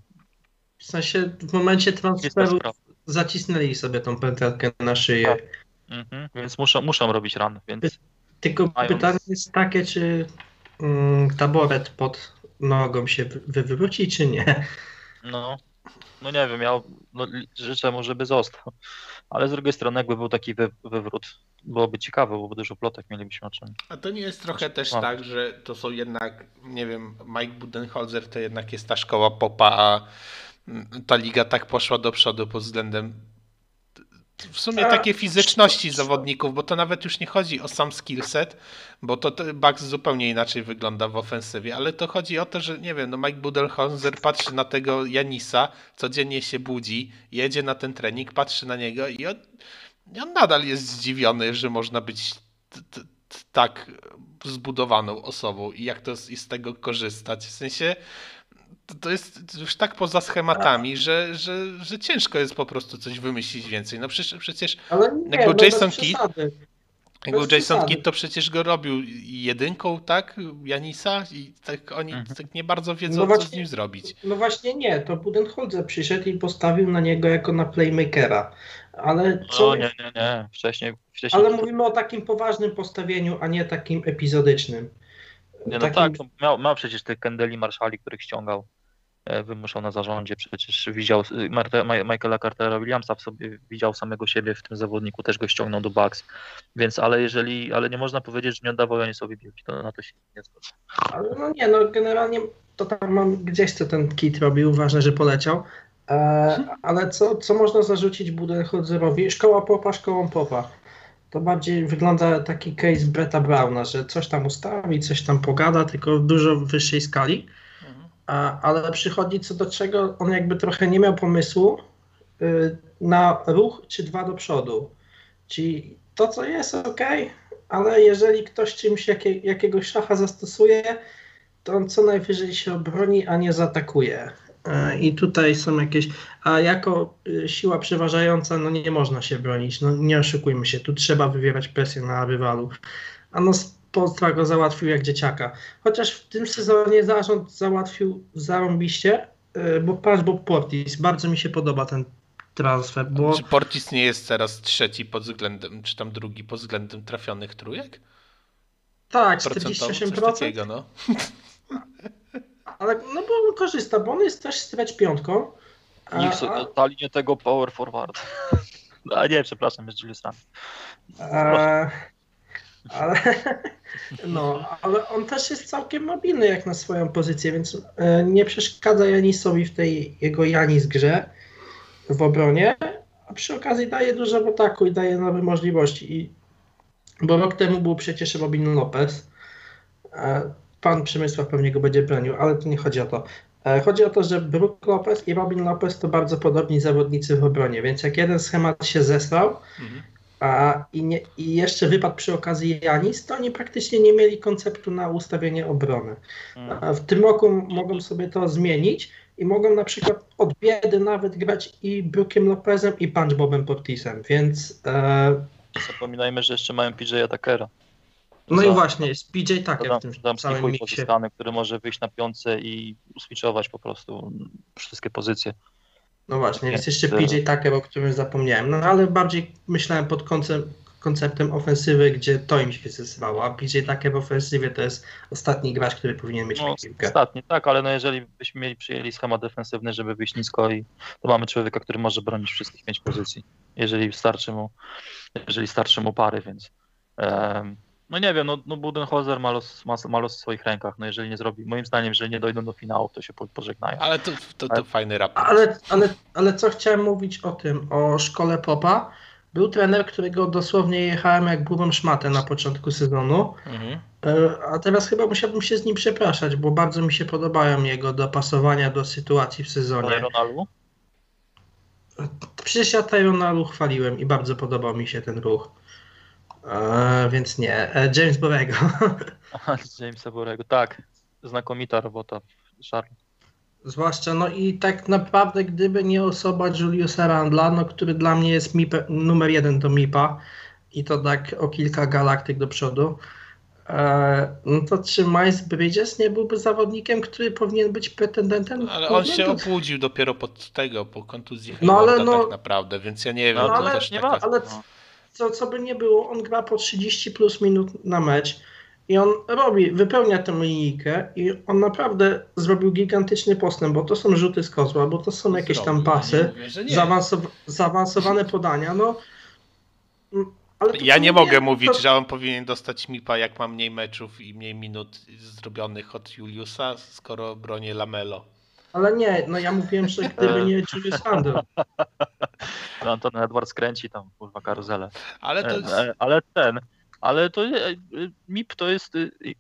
W sensie w momencie transferu zacisnęli sobie tą pętelkę na szyję. Mhm, więc muszą, muszą robić run, więc Tylko Mają- pytanie jest takie, czy mm, taboret pod nogą się wy- wywróci, czy nie? no, no nie wiem, ja no, życzę mu, żeby został. Ale z drugiej strony, jakby był taki wy, wywrót, byłoby ciekawe, byłoby dużo plotek, mielibyśmy o czym. A to nie jest trochę też Mam. tak, że to są jednak, nie wiem, Mike Budenholzer to jednak jest ta szkoła popa, a mm, ta liga tak poszła do przodu pod względem w sumie A, takiej fizyczności zawodników, bo to nawet już nie chodzi o sam skillset, bo to Bucks zupełnie inaczej wygląda w ofensywie, ale to chodzi o to, że nie wiem, no Mike Budenholzer patrzy na tego Janisa, codziennie się budzi, jedzie na ten trening, patrzy na niego i on, on nadal jest zdziwiony, że można być t- t- t- tak zbudowaną osobą i jak to z, i z tego korzystać. W sensie to, jest już tak poza schematami, że, że, że ciężko jest po prostu coś wymyślić więcej. No przecież, przecież Ale nie, Jak był no Jason Kidd, jak był Jason. Kidd, to przecież go robił jedynką, tak? Janisa i tak oni Mhm. tak nie bardzo wiedzą, No co z właśnie- nim zrobić. No właśnie nie, to Budenholzer przyszedł i postawił na niego jako na playmakera. Ale co? No nie, nie, nie, wcześniej, wcześniej Ale mówimy o takim poważnym postawieniu, a nie takim epizodycznym. Nie, no Takim- tak, miał, miał przecież tych Kendeli Marszali, których ściągał, e, wymuszał na zarządzie, przecież widział Marte- Ma- Michaela Cartera Williamsa w sobie, widział samego siebie w tym zawodniku, też go ściągnął do Bucks, więc ale jeżeli, ale nie można powiedzieć, że nie oddawał Janisowi piłki, to na to się nie zgodzę. Ale no nie, no generalnie to tam mam gdzieś co ten kit robił, ważne, że poleciał. E, ale co, co można zarzucić Budenholzerowi? Szkoła popa, szkołą popa. To bardziej wygląda taki case Bretta Browna, że coś tam ustawi, coś tam pogada, tylko w dużo wyższej skali. A, ale przychodzi co do czego, on jakby trochę nie miał pomysłu y, na ruch czy dwa do przodu. Czyli to, co jest, ok, ale jeżeli ktoś czymś jakie, jakiegoś szacha zastosuje, to on co najwyżej się obroni, a nie zaatakuje. I tutaj są jakieś. A jako y, siła przeważająca, no nie można się bronić. No nie oszukujmy się, tu trzeba wywierać presję na rywalu. A no Polstra go załatwił jak dzieciaka. Chociaż w tym sezonie zarząd załatwił zarąbiście, y, bo patrz, bo Portis, bardzo mi się podoba ten transfer, bo Czy Portis nie jest teraz trzeci pod względem, czy tam drugi pod względem trafionych trójek? tak, Procentowo, coś 48%, takiego, no. <laughs> ale no bo on korzysta, bo on jest też stretch piątką. A, Niech sobie a, dali nie tego power forward. <laughs> A nie, przepraszam, jest Julius Randle. Ale, <laughs> no, ale on też jest całkiem mobilny jak na swoją pozycję, więc e, nie przeszkadza Janisowi w tej jego Janis grze w obronie, a przy okazji daje dużo w ataku i daje nowe możliwości. I, bo rok temu był przecież Robin Lopez. Pan Przemysław pewnie go będzie bronił, ale to nie chodzi o to. E, Chodzi o to, że Brook Lopez i Robin Lopez to bardzo podobni zawodnicy w obronie, więc jak jeden schemat się zesrał, Mhm. a, i, nie, I jeszcze wypadł przy okazji Janis, to oni praktycznie nie mieli konceptu na ustawienie obrony. A w tym roku mogą sobie to zmienić i mogą na przykład od biedy nawet grać i Brookiem Lopezem i Punch Bobem Portisem, więc e, Zapominajmy, że jeszcze mają PJ Atakera. No Za- i właśnie jest PJ Tucker Dodam, w tym całym chuj miksie. pozyskany, który może wyjść na piątce i uswitchować po prostu wszystkie pozycje. No właśnie, jest jeszcze e, PJ Tucker, o którym zapomniałem, no ale bardziej myślałem pod koncep- konceptem ofensywy, gdzie to im się zesrało, a PJ Tucker w ofensywie to jest ostatni gracz, który powinien mieć No, piłkę. ostatni, tak, ale no jeżeli byśmy mieli przyjęli schemat defensywny, żeby wyjść nisko i to mamy człowieka, który może bronić wszystkich pięć pozycji, jeżeli starczy mu, jeżeli starczy mu pary, więc em, no nie wiem, no, no Budenholzer ma los, ma, ma los w swoich rękach, no jeżeli nie zrobi, moim zdaniem, jeżeli nie dojdą do finału, to się po- pożegnają. Ale to, to, to Ale- fajny raport. Ale, ale, ale co chciałem mówić o tym, o szkole Popa. Był trener, którego dosłownie jechałem jak burą szmatę na początku sezonu, Mhm. e, a teraz chyba musiałbym się z nim przepraszać, bo bardzo mi się podobają jego dopasowania do sytuacji w sezonie. Tyronalu? Przecież ja Tyronalu chwaliłem i bardzo podobał mi się ten ruch. E, więc nie. E, James z <laughs> Jamesa Borego, tak, znakomita robota w Charlotte. Zwłaszcza, no i tak naprawdę, gdyby nie osoba Juliusa Randla, no, który dla mnie jest MIP, numer jeden do MIPA i to tak o kilka galaktyk do przodu, e, no to czy Miles Bridges nie byłby zawodnikiem, który powinien być pretendentem? Ale on się Powinien to- obudził dopiero pod tego, po kontuzji No, ale no- tak naprawdę, więc ja nie wiem, No, to ale też nie taka... ma, ale no. Co, co by nie było, on gra po 30 plus minut na mecz i on robi, wypełnia tę linijkę i on naprawdę zrobił gigantyczny postęp, bo to są rzuty z kozła, bo to są jakieś tam Zrobił, pasy. ja nie mówię, nie. zaawansow- zaawansowane <laughs> podania, no. mm, Ja nie mówię, mogę mówić, to, że on powinien dostać MIPA, jak ma mniej meczów i mniej minut zrobionych od Juliusa, skoro bronię Lamelo. Ale nie, no ja mówiłem, że gdyby <laughs> nie Julius Randle. Anton Edwards kręci tam, kurwa, karuzelę. Ale to E, jest... e, Ale ten, ale to e, MIP to jest,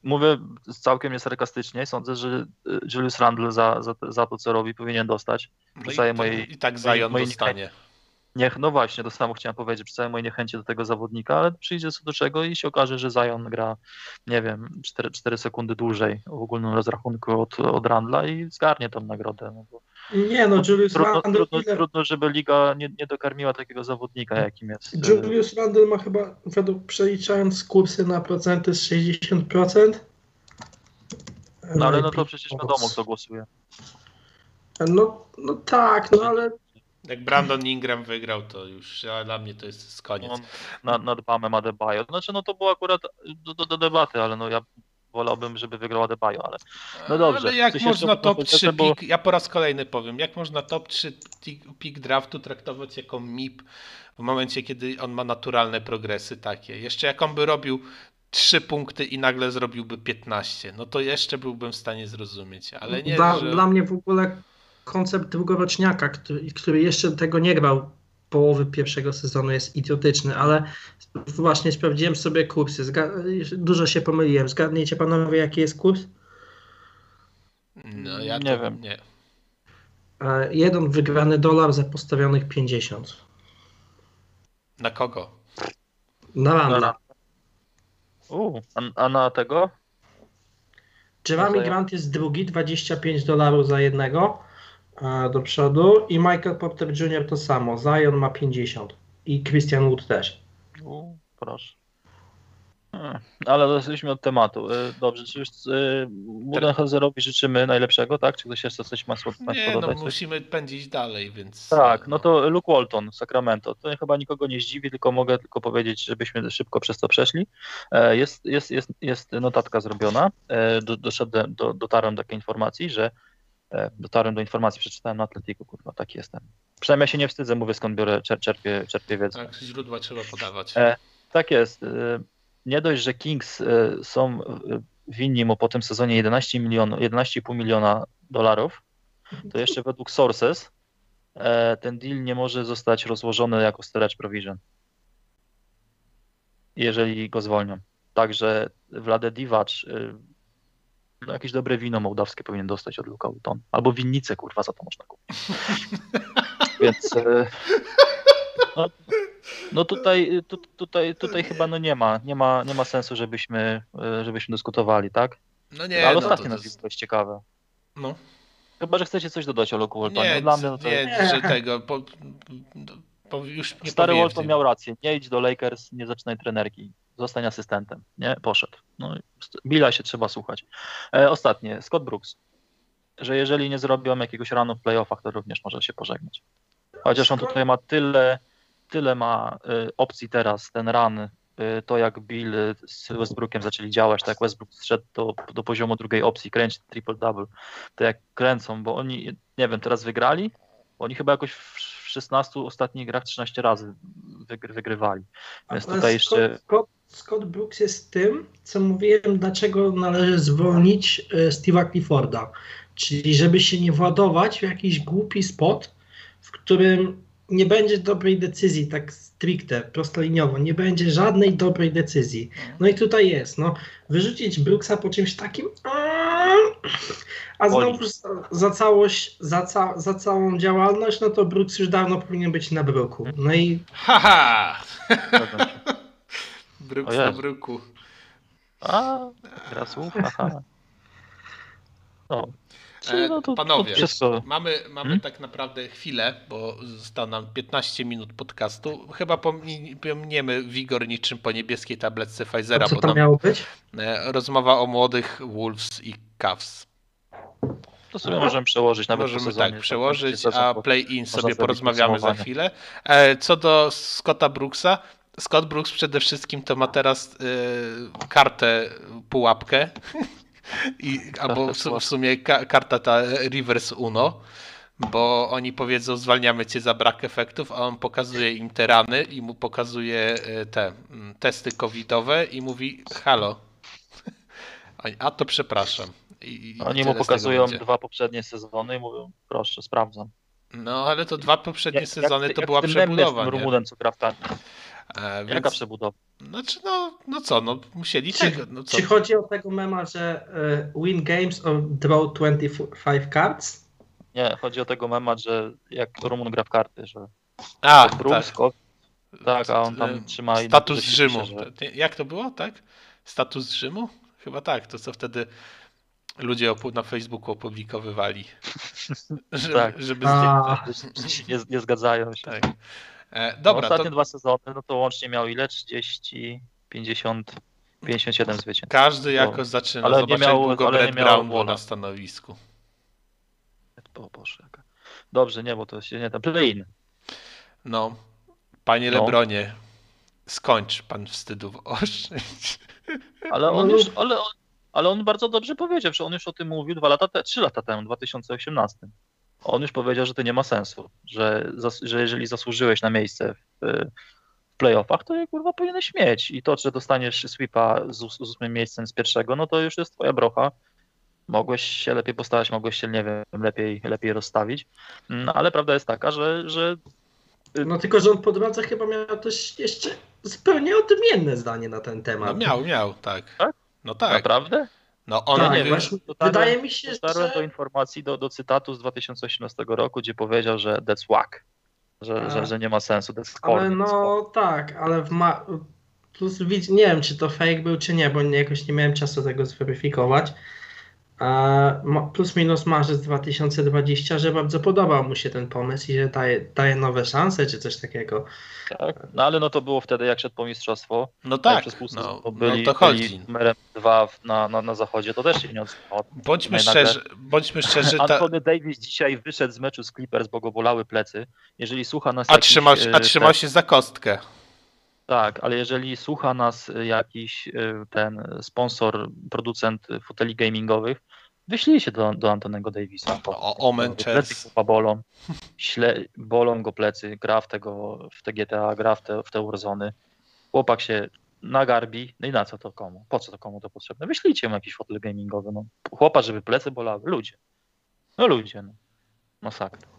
mówię całkiem niesarkastycznie, sądzę, że Julius Randle za, za, za to, co robi, powinien dostać. No i, to- mojej- I tak Zion mojej dostanie. Niech, no właśnie, to samo chciałem powiedzieć, przy całej mojej niechęci do tego zawodnika, ale przyjdzie co do czego i się okaże, że Zion gra, nie wiem, 4, 4 sekundy dłużej w ogólnym rozrachunku od, od Randla i zgarnie tą nagrodę. No bo Nie, no Julius trudno, Randle, trudno, ile, trudno, żeby liga nie, nie dokarmiła takiego zawodnika, jakim jest. e, Julius Randle ma chyba, według przeliczając kursy na procenty z 60%. No ale no to przecież wiadomo, kto głosuje. No, no tak, no ale Jak Brandon Ingram wygrał, to już a dla mnie to jest koniec. No, na, nad Bamem Adebayo. Znaczy, no to było akurat do, do, do debaty, ale no ja wolałbym, żeby wygrał Adebayo, ale no dobrze. Ale jak można top powiem, 3 bo- pik, ja po raz kolejny powiem, jak można top 3 ti- pik draftu traktować jako MIP w momencie, kiedy on ma naturalne progresy takie. Jeszcze jak on by robił 3 punkty i nagle zrobiłby 15, no to jeszcze byłbym w stanie zrozumieć, ale nie, dla, że... dla mnie w ogóle koncept długoroczniaka, który, który jeszcze tego nie grał połowy pierwszego sezonu jest idiotyczny, ale właśnie sprawdziłem sobie kursy. Zga- dużo się pomyliłem. Zgadnijcie panowie, jaki jest kurs? No, ja Nie wiem. Nie. Jeden wygrany dolar za postawionych 50. Na kogo? Na. Dobra. U, a, a na tego? Jeremy Grant jest drugi, 25 dolarów za jednego. Do przodu i Michael Porter Jr. to samo. Zion ma 50 i Christian Wood też. U, proszę. Hmm, Ale odeszliśmy od tematu. Y, Dobrze, czy już y, Budenholzerowi życzymy najlepszego, tak? Czy ktoś jeszcze coś ma słod- Nie, no musimy pędzić dalej, więc... Tak, no to Luke Walton, Sacramento. To chyba nikogo nie zdziwi, tylko mogę tylko powiedzieć, żebyśmy szybko przez to przeszli. E, Jest, jest, jest, jest notatka zrobiona. E, Do, doszedłem, do, dotarłem do takiej informacji, że dotarłem do informacji, przeczytałem na Atletiku, kurwa, taki jestem. Przynajmniej ja się nie wstydzę, mówię skąd biorę, czer- czerpię, czerpię wiedzę. Tak, źródła trzeba podawać. E, Tak jest. E, Nie dość, że Kings e, są e, winni mu po tym sezonie 11 milionów, 11,5 miliona dolarów, to jeszcze według sources e, ten deal nie może zostać rozłożony jako storage provision, jeżeli go zwolnią. Także Vlade Divac e, no jakieś dobre wino mołdawskie powinien dostać od Luka Uton. Albo winnicę, kurwa, za to można kupić. <laughs> Więc e, no, no tutaj, tu, tutaj, tutaj chyba no nie ma, nie ma, nie ma sensu, żebyśmy, e, żebyśmy dyskutowali, tak? No nie, Ale no ostatnie to nazwisko jest... jest ciekawe. No. Chyba, że chcecie coś dodać o Luku Waltonie. Nie, Dla mnie no to nie, że tego... Po, po, już nie stary Walton miał rację. Nie idź do Lakers, nie zaczynaj trenerki. Zostań asystentem. Nie? Poszedł. No, Billa się trzeba słuchać. E, ostatnie, Scott Brooks. Że jeżeli nie zrobią jakiegoś ranu w playoffach, to również może się pożegnać. Chociaż on tutaj ma tyle, tyle ma y, opcji teraz, ten run, y, to jak Bill z Westbrookiem zaczęli działać, tak jak Westbrook zszedł do, do poziomu drugiej opcji, kręci triple-double, to jak kręcą, bo oni, nie wiem, teraz wygrali, oni chyba jakoś w 16 ostatnich grach 13 razy wygry, wygrywali. Więc tutaj jeszcze... Scott, Scott, Scott Brooks jest tym, co mówiłem, dlaczego należy zwolnić e, Steve'a Clifforda. Czyli żeby się nie władować w jakiś głupi spot, w którym nie będzie dobrej decyzji, tak stricte, prostoliniowo, nie będzie żadnej dobrej decyzji. No i tutaj jest, no, wyrzucić Brooksa po czymś takim, a znowu za, za całość, za, ca, za całą działalność, no to Brooks już dawno powinien być na Brooku. No i Haha! Się. <laughs> Brooks na bruku. A, gra słów, aha. No. E, no to, panowie, to. Mamy, mamy Hmm? tak naprawdę chwilę, bo zostało nam 15 minut podcastu. Chyba pomi- pominiemy Wigor niczym po niebieskiej tabletce Pfizera, co bo to miało być? e, rozmowa o młodych Wolves i Cavs. To sobie możemy przełożyć nawet Możemy sezonie. tak przełożyć, a play-in sobie porozmawiamy za chwilę. E, Co do Scotta Brooksa, Scott Brooks przede wszystkim to ma teraz e, kartę pułapkę. <laughs> I, albo w, su- w sumie ka- karta ta reverse uno, bo oni powiedzą zwalniamy cię za brak efektów, a on pokazuje im te rany i mu pokazuje e, te testy covidowe i mówi halo. Oni, A to przepraszam. I, Oni mu pokazują dwa poprzednie sezony i mówią, proszę, sprawdzam. No ale to dwa poprzednie Jak- sezony jak, to jak była przebudowa. Rumunem, co gra w. E, Jaka więc, przebudowa? znaczy no, no co, no musieli Czy, tego. No co? czy chodzi o tego mema, że e, win games or draw 25 cards? Nie, chodzi o tego mema, że jak Rumun gra w karty, że A, tak. Tak, a on E, tam trzyma i Status Rzymu. że- Jak to było, tak? Status Rzymu? Chyba tak, to co wtedy ludzie opu- na Facebooku opublikowywali. <laughs> żeby, Tak. żeby nie, nie zgadzają się. Tak. E, No, dobra, ostatnie to dwa sezony, no to łącznie miał ile? 30, 50, 57 zwycięstw. każdy to- jakoś zaczyna. ale nie miał- jak długo ale nie miał Brown na stanowisku. O Boże, jaka. Dobrze, nie, bo to się nie da. Play-in. No, panie No. Lebronie, skończ pan wstydów oszczędź. Ale No on lub- już, ale, on- ale on bardzo dobrze powiedział, że on już o tym mówił dwa lata, te, trzy lata temu, w 2018. On już powiedział, że to nie ma sensu, że, że jeżeli zasłużyłeś na miejsce w, w playoffach, to je kurwa powinieneś mieć. I to, że dostaniesz sweepa z, z ósmym miejscem z pierwszego, no to już jest twoja brocha. Mogłeś się lepiej postawić, mogłeś się, nie wiem, lepiej, lepiej rozstawić. No, ale prawda jest taka, że, że no tylko, że on po drodze chyba miał też jeszcze zupełnie odmienne zdanie na ten temat. No miał, miał, tak. Tak? No tak. naprawdę No on Tak, nie właśnie dotarłem- wydaje mi się, Dotarłem do że... informacji, do, do cytatu z 2018 roku, gdzie powiedział, że that's whack, że, że, że nie ma sensu, that's Ale no tak, ale w ma... Plus widz, nie wiem, czy to fake był, czy nie, bo nie, jakoś nie miałem czasu tego zweryfikować. Plus minus marzec 2020, że bardzo podobał mu się ten pomysł i że daje, daje nowe szanse czy coś takiego. Tak. No ale no to było wtedy, jak szedł po mistrzostwo. No Tak, przez pół no, sezonu no byli, to chodzi. byli numerem dwa w- na, na, na zachodzie, to też się nie odzywało. Bądźmy No szczerzy, bądźmy szczerzy, ta, Antony Davis dzisiaj wyszedł z meczu z Clippers, bo go bolały plecy. Jeżeli słucha nas a, jakiś, trzymał, się- a e, trzymał ten- się za kostkę. Tak, ale jeżeli słucha nas y, jakiś y, ten sponsor, producent foteli gamingowych, wyślijcie do, do Antonego Davisa. O, Omen chłopa bolą, śle, bolą go plecy, gra w, tego, w te GTA, gra w te, w te Warzony. Chłopak się nagarbi, no i na co to komu? Po co to komu to potrzebne? Wyślijcie mu jakiś fotel gamingowy. No. Chłopa, żeby plecy bolały. Ludzie. No ludzie. No. Masakra.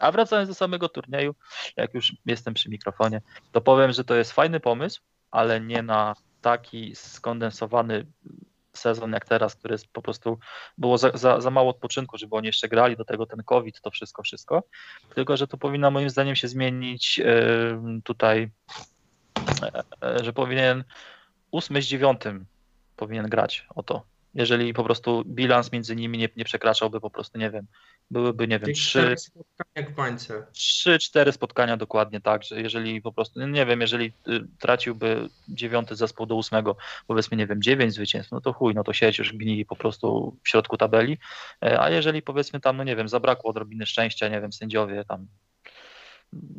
A wracając do samego turnieju, jak już jestem przy mikrofonie, to powiem, że to jest fajny pomysł, ale nie na taki skondensowany sezon jak teraz, który jest po prostu było za, za, za mało odpoczynku, żeby oni jeszcze grali, do tego ten COVID, to wszystko, wszystko. Tylko, że to powinno moim zdaniem się zmienić yy, tutaj, e, że powinien ósmy z dziewiątym powinien grać o to. Jeżeli po prostu bilans między nimi nie, nie przekraczałby po prostu, nie wiem, byłyby, nie wiem, trzy, trzy, cztery spotkania dokładnie tak, że jeżeli po prostu, no nie wiem, jeżeli y, traciłby dziewiąty zespół do ósmego, powiedzmy, nie wiem, dziewięć zwycięstw, no to chuj, no to sieć już gnili po prostu w środku tabeli, E, a jeżeli powiedzmy tam, no nie wiem, zabrakło odrobiny szczęścia, nie wiem, sędziowie tam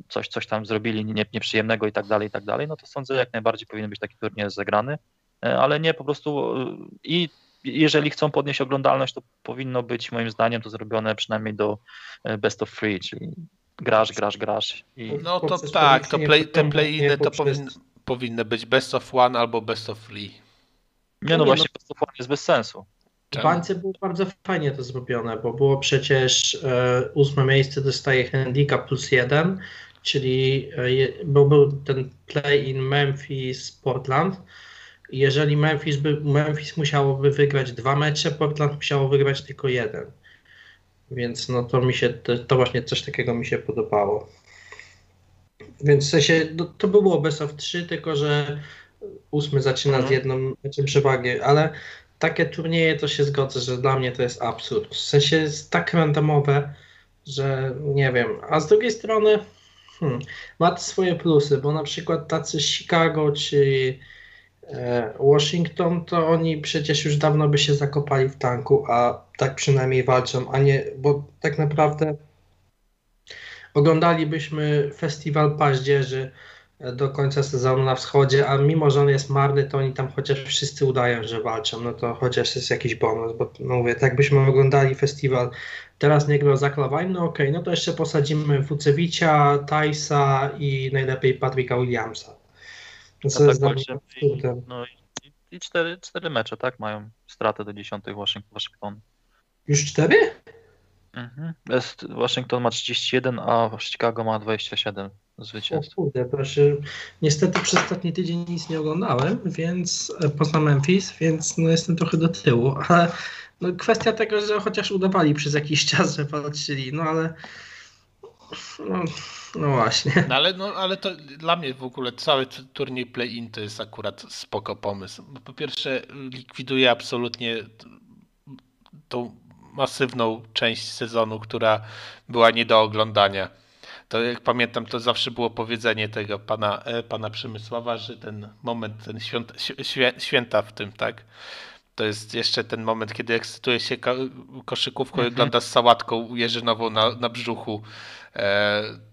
coś, coś tam zrobili nie, nieprzyjemnego i tak dalej, i tak dalej, no to sądzę, jak najbardziej powinien być taki turniej zagrany, E, ale nie po prostu y, i jeżeli chcą podnieść oglądalność, to powinno być moim zdaniem to zrobione przynajmniej do e, best of three, czyli grasz, grasz, grasz i No to tak, to play, te play-iny to poprzez- powinny, być best of one albo best of three. Nie, no nie, właśnie, best of one jest bez sensu. W Czemu? bańce było bardzo fajnie to zrobione, bo było przecież e, ósme miejsce dostaje handicap plus jeden, czyli e, bo był ten play-in Memphis-Portland. I Jeżeli Memphis, by, Memphis musiałoby wygrać dwa mecze, Portland musiało wygrać tylko jeden. Więc no to mi się, to, to właśnie coś takiego mi się podobało. Więc w sensie, no, to by było best of 3, tylko że ósmy zaczyna z Mhm. jedną meczem przewagi, ale takie turnieje to się zgodzę, że dla mnie to jest absurd. W sensie jest tak randomowe, że nie wiem. A z drugiej strony hmm, ma to swoje plusy, bo na przykład tacy Chicago czy Washington, to oni przecież już dawno by się zakopali w tanku, a tak przynajmniej walczą, a nie, bo tak naprawdę oglądalibyśmy festiwal paździerzy e, do końca sezonu na wschodzie, a mimo, że on jest marny, to oni tam chociaż wszyscy udają, że walczą, no to chociaż jest jakiś bonus, bo no mówię, tak byśmy oglądali festiwal, teraz nie grał Zaklawajn, no okej, no to jeszcze posadzimy Wucewicia, Tajsa i najlepiej Patryka Williamsa. No co tak jest. No i, i cztery, cztery mecze, tak? Mają stratę do dziesiątych Waszyng- Waszyngton. Już cztery? Mhm. Jest, Waszyngton ma 31, a Chicago ma 27 O zwycięstw. kurde, proszę. Niestety przez ostatni tydzień nic nie oglądałem, więc e, poza Memphis, więc no jestem trochę do tyłu, <laughs> ale no kwestia tego, że chociaż udawali przez jakiś czas, że walczyli, no ale no, no właśnie. No ale, no, ale to dla mnie w ogóle cały turniej play-in to jest akurat spoko pomysł. Bo Po pierwsze likwiduje absolutnie tą masywną część sezonu, która była nie do oglądania. To jak pamiętam, to zawsze było powiedzenie tego pana, e, pana Przemysława, że ten moment, ten świąt, świę, święta w tym, tak? To jest jeszcze ten moment, kiedy ekscytuje się ko- koszykówką i Mhm. ogląda z sałatką jeżynową na, na brzuchu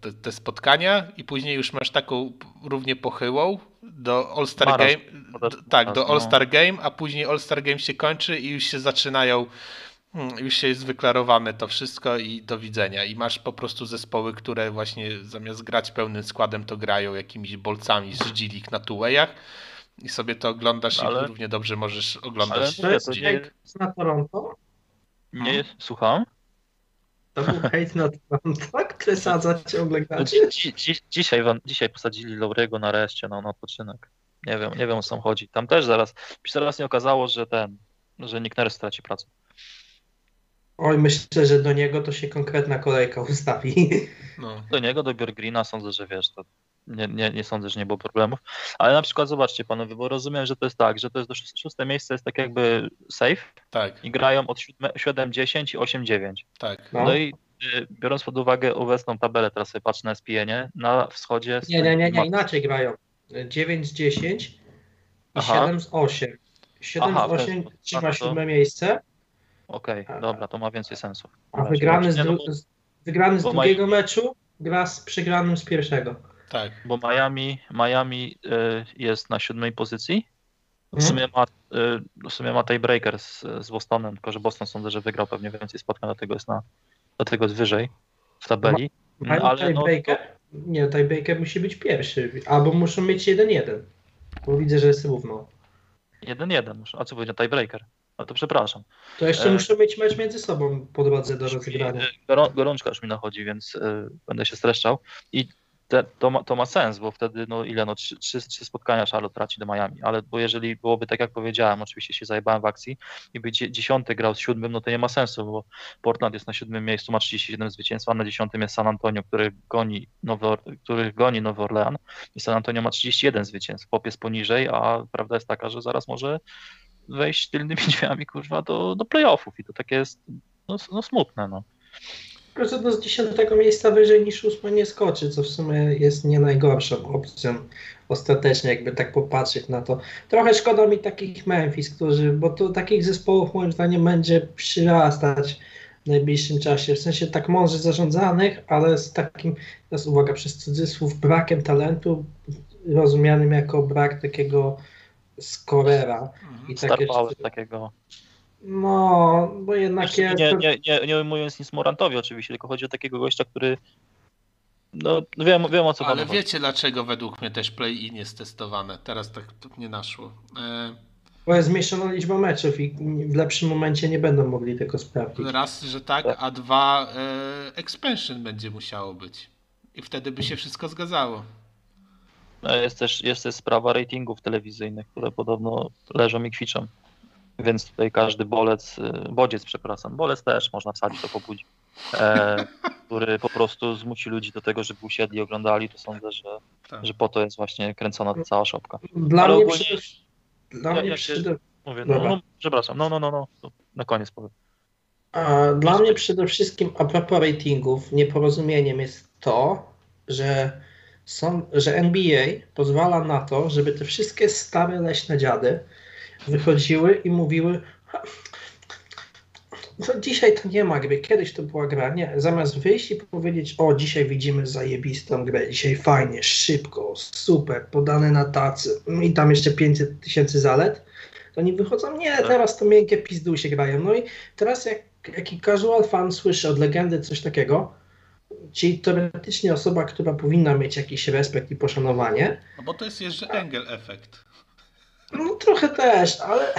te, te spotkania i później już masz taką równie pochyłą do All-Star Maraz, Game. Tak, do no. All-Star Game, a później All-Star Game się kończy i już się zaczynają Hmm, Już się jest wyklarowane to wszystko i do widzenia. I masz po prostu zespoły, które właśnie zamiast grać pełnym składem, to grają jakimiś bolcami z G-League na two-wayach i sobie to oglądasz Ale- i równie dobrze możesz oglądać. Ale- To jest to hejt na Toronto? Nie jest, słucham? To był <laughs> hejt na Toronto, który sadza ciągle No, dzi, dzi, dzisiaj, wam- dzisiaj posadzili Laurego na reszcie na, na odpoczynek. Nie wiem, nie wiem o co chodzi. Tam też zaraz, zaraz nie okazało, że ten, że Nick Nurse straci pracę. Oj, myślę, że do niego to się konkretna kolejka <laughs> ustawi. No. Do niego, do Björk Greena sądzę, że wiesz, to nie, nie, nie sądzę, że nie było problemów. Ale na przykład zobaczcie panowie, bo rozumiem, że to jest tak, że to jest do szóste, miejsce jest tak jakby safe Tak, i grają od 7-10 i 8-9. tak. No. No i y, biorąc pod uwagę obecną tabelę, teraz sobie patrzę na SPN, na wschodzie... Nie, nie, nie, nie, inaczej grają. 9 z 10 i Aha. 7 z 8. 7 Aha, z w ten 8 sposób. trzyma No to- siódme miejsce, Okej, dobra, to ma więcej sensu. a wygrany z, Nie, no dru- wygrany z bo drugiego meczu gra z przegranym z pierwszego. Tak, Bo Miami, Miami y, jest na siódmej pozycji. W Mhm. sumie ma, y, w sumie ma tiebreaker z, z Bostonem, tylko że Boston sądzę, że wygrał pewnie więcej spotkań, dlatego jest, na, dlatego jest wyżej w tabeli. Mają ale no, tiebreaker? Nie, tiebreaker musi być pierwszy, albo muszą mieć 1-1. Bo widzę, że jest równo. 1-1, muszę- a co powiedział tiebreaker? A to przepraszam. To jeszcze E. muszą mieć mecz między sobą po drodze do rozegrania. Gorą, gorączka już mi nachodzi, więc y, będę się streszczał. I te, to, ma, to ma sens, bo wtedy, no ile, no trzy, trzy, trzy spotkania Charlotte traci do Miami, ale bo jeżeli byłoby tak, jak powiedziałem, oczywiście się zajebałem w akcji i by dzie- dziesiąty grał z siódmym, no to nie ma sensu, bo Portland jest na siódmym miejscu, ma 37 zwycięstw, a na dziesiątym jest San Antonio, który goni Nowy, który goni Nowy Orlean i San Antonio ma 31 zwycięstw, Pop jest poniżej, a prawda jest taka, że zaraz może wejść tylnymi <laughs> drzwiami, kurwa, do, do playoffów i to takie jest, no, no smutne, no. Do z 10 miejsca wyżej niż 8 nie skoczy, co w sumie jest nie najgorszą opcją ostatecznie, jakby tak popatrzeć na to. Trochę szkoda mi takich Memphis, którzy, bo to takich zespołów moim zdaniem będzie przyrastać w najbliższym czasie, w sensie tak mądrze zarządzanych, ale z takim, teraz uwaga, przez cudzysłów, brakiem talentu, rozumianym jako brak takiego skorera. I Star takie, takiego. No, bo jednak Znaczy, jest... nie, nie, nie, nie ujmując nic Morantowi oczywiście, tylko chodzi o takiego gościa, który no wiem, wiem o co ale panu chodzi. wiecie dlaczego według mnie też play-in jest testowane? Teraz tak to nie naszło. E, Bo jest zmniejszona liczba meczów i w lepszym momencie nie będą mogli tego sprawdzić. raz, że tak, Tak. a dwa e, expansion będzie musiało być. I wtedy by się wszystko zgadzało. No, Jest też, jest też sprawa ratingów telewizyjnych, które podobno leżą i kwiczą. Więc tutaj każdy bolec, y, bodziec, przepraszam, bolec też można wsadzić, to pobudzi, e, <laughs> który po prostu zmusi ludzi do tego, żeby usiedli i oglądali, to sądzę, że, Tak. że po to jest właśnie kręcona ta cała szopka. Dla Ale mnie, ogólnie- przede, dla Ja- mnie ja Mówię, no, no, przepraszam, no, no, no, no, na koniec powiem. a, dla mnie przede wszystkim a propos ratingów nieporozumieniem jest to, że, są, że NBA pozwala na to, żeby te wszystkie stare leśne dziady wychodziły i mówiły "Ha, no dzisiaj to nie ma gry, kiedyś to była gra, nie, zamiast wyjść i powiedzieć, o dzisiaj widzimy zajebistą grę, dzisiaj fajnie, szybko, super, podane na tacy no i tam jeszcze 500 tysięcy zalet, to oni wychodzą, nie, teraz to miękkie pizdusie grają, no i teraz jak jaki casual fan słyszy od legendy coś takiego, czyli teoretycznie osoba, która powinna mieć jakiś respekt i poszanowanie, No bo to jest jeszcze Engel efekt. No trochę też, ale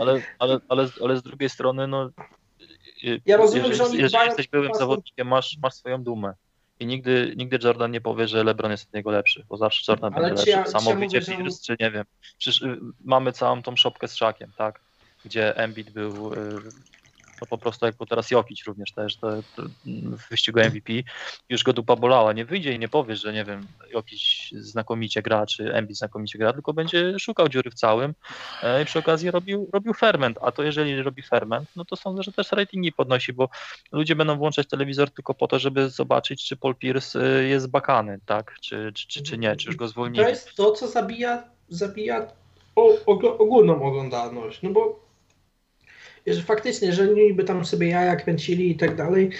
Ale, ale, ale, ale z drugiej strony, no. y, Ja rozumiem, jeżeli, że oni jeżeli jesteś byłym własną- zawodnikiem, masz, masz swoją dumę. I nigdy, nigdy Jordan nie powie, że LeBron jest od niego lepszy, bo zawsze Jordan Ale będzie ja- lepszy. czy ja Samowicie on- Pierce, czy nie wiem. Przecież y, mamy całą tą szopkę z Szakiem, tak? Gdzie Embiid był y, no po prostu jak był teraz Jokic również też to, to w wyścigu MVP. Już go dupa bolała. Nie wyjdzie i nie powie, że nie wiem, Jokic znakomicie gra, czy Embiid znakomicie gra, tylko będzie szukał dziury w całym e, i przy okazji robił, robił ferment. A to jeżeli robi ferment, no to sądzę, że też ratingi podnosi, bo ludzie będą włączać telewizor tylko po to, żeby zobaczyć, czy Paul Pierce y, jest bakany, tak? Czy, czy, czy, czy nie, czy już go zwolnili. to jest to, co zabija, zabija o, ogólną oglądalność, no bo jeżeli faktycznie, jeżeli oni by tam sobie jaja kręcili i tak dalej,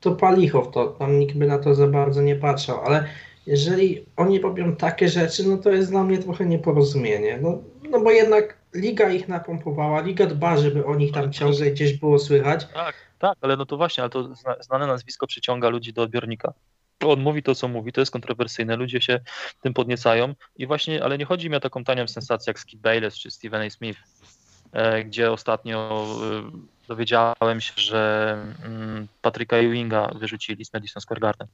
to palicho w to, tam nikt by na to za bardzo nie patrzał, ale jeżeli oni robią takie rzeczy, no to jest dla mnie trochę nieporozumienie, no, no bo jednak liga ich napompowała, liga dba, żeby o nich tam ciągle gdzieś było słychać, Tak, tak, ale no to właśnie, ale to zna, znane nazwisko przyciąga ludzi do odbiornika. On mówi to, co mówi, to jest kontrowersyjne, ludzie się tym podniecają. I właśnie, ale nie chodzi mi o taką tanią sensację jak Skip Bayless czy Stephen A. Smith, gdzie ostatnio e, dowiedziałem się, że mm, Patryka Ewinga wyrzucili z Madison Square Garden.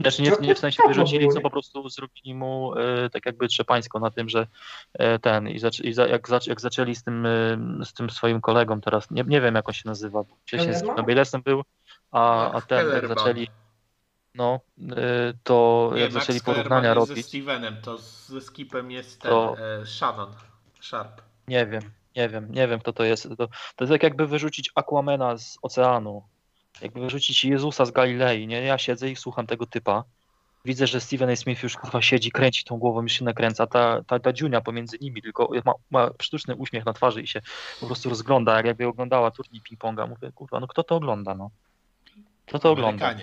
Znaczy nie, nie w sensie wyrzucili, co po prostu zrobili mu e, tak jakby trzepańsko na tym, że e, ten i, zac, i za, jak, zac, jak zaczęli z tym, e, z tym swoim kolegą teraz, nie, nie wiem jak on się nazywa, bo wcześniej z Baylessem był, a, a ten jak zaczęli no, to Nie, jak Max zaczęli porównania robić, ze Stevenem, to z- ze skipem jest ten, To- e, Shannon Sharp. Nie wiem, nie wiem, nie wiem kto to jest. To, to jest tak jakby wyrzucić Aquamena z oceanu, jakby wyrzucić Jezusa z Galilei, nie? Ja siedzę i słucham tego typa. Widzę, że Steven A. Smith już kurwa siedzi, kręci tą głową, już się nakręca. Ta, ta, ta dziunia pomiędzy nimi tylko ma, ma sztuczny uśmiech na twarzy i się po prostu rozgląda, jak jakby oglądała turniej ping-ponga. Mówię, kurwa, no kto to ogląda, no? Kto to ogląda?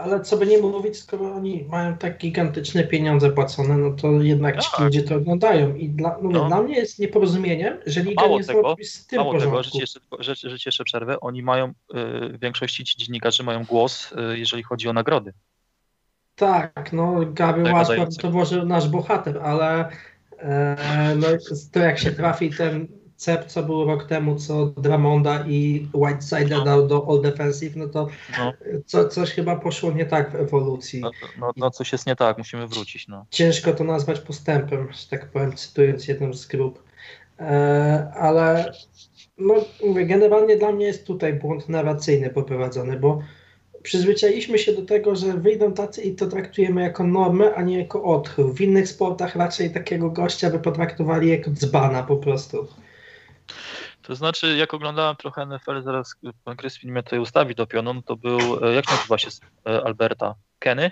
Ale co by nie mówić, skoro oni mają tak gigantyczne pieniądze płacone, no to jednak ci Tak. ludzie to oglądają. I dla, mówię, No. dla mnie jest nieporozumieniem, że Liga Mało nie tego, z tym Mało tego, że porządku. ci jeszcze, że, że ci jeszcze przerwę, oni mają, y, w większości ci dziennikarzy mają głos, y, jeżeli chodzi o nagrody. Tak, no Washburn nadający. to może nasz bohater, ale e, no, to jak się trafi ten cep, co był rok temu, co Dramonda i Whiteside No. dał do All Defensive, no to No. co, coś chyba poszło nie tak w ewolucji. No, no, no coś jest nie tak, musimy wrócić, no. Ciężko to nazwać postępem, że tak powiem, cytując jedną z grup. E, ale no, mówię, generalnie dla mnie jest tutaj błąd narracyjny poprowadzony, bo przyzwyczailiśmy się do tego, że wyjdą tacy i to traktujemy jako normę, a nie jako odchył. W innych sportach raczej takiego gościa by potraktowali jako dzbana po prostu. To znaczy, jak oglądałem trochę NFL, zaraz pan Kryspin mnie tutaj ustawi do pionu, no to był, e, jak nazywa się e, Alberta? Kenny,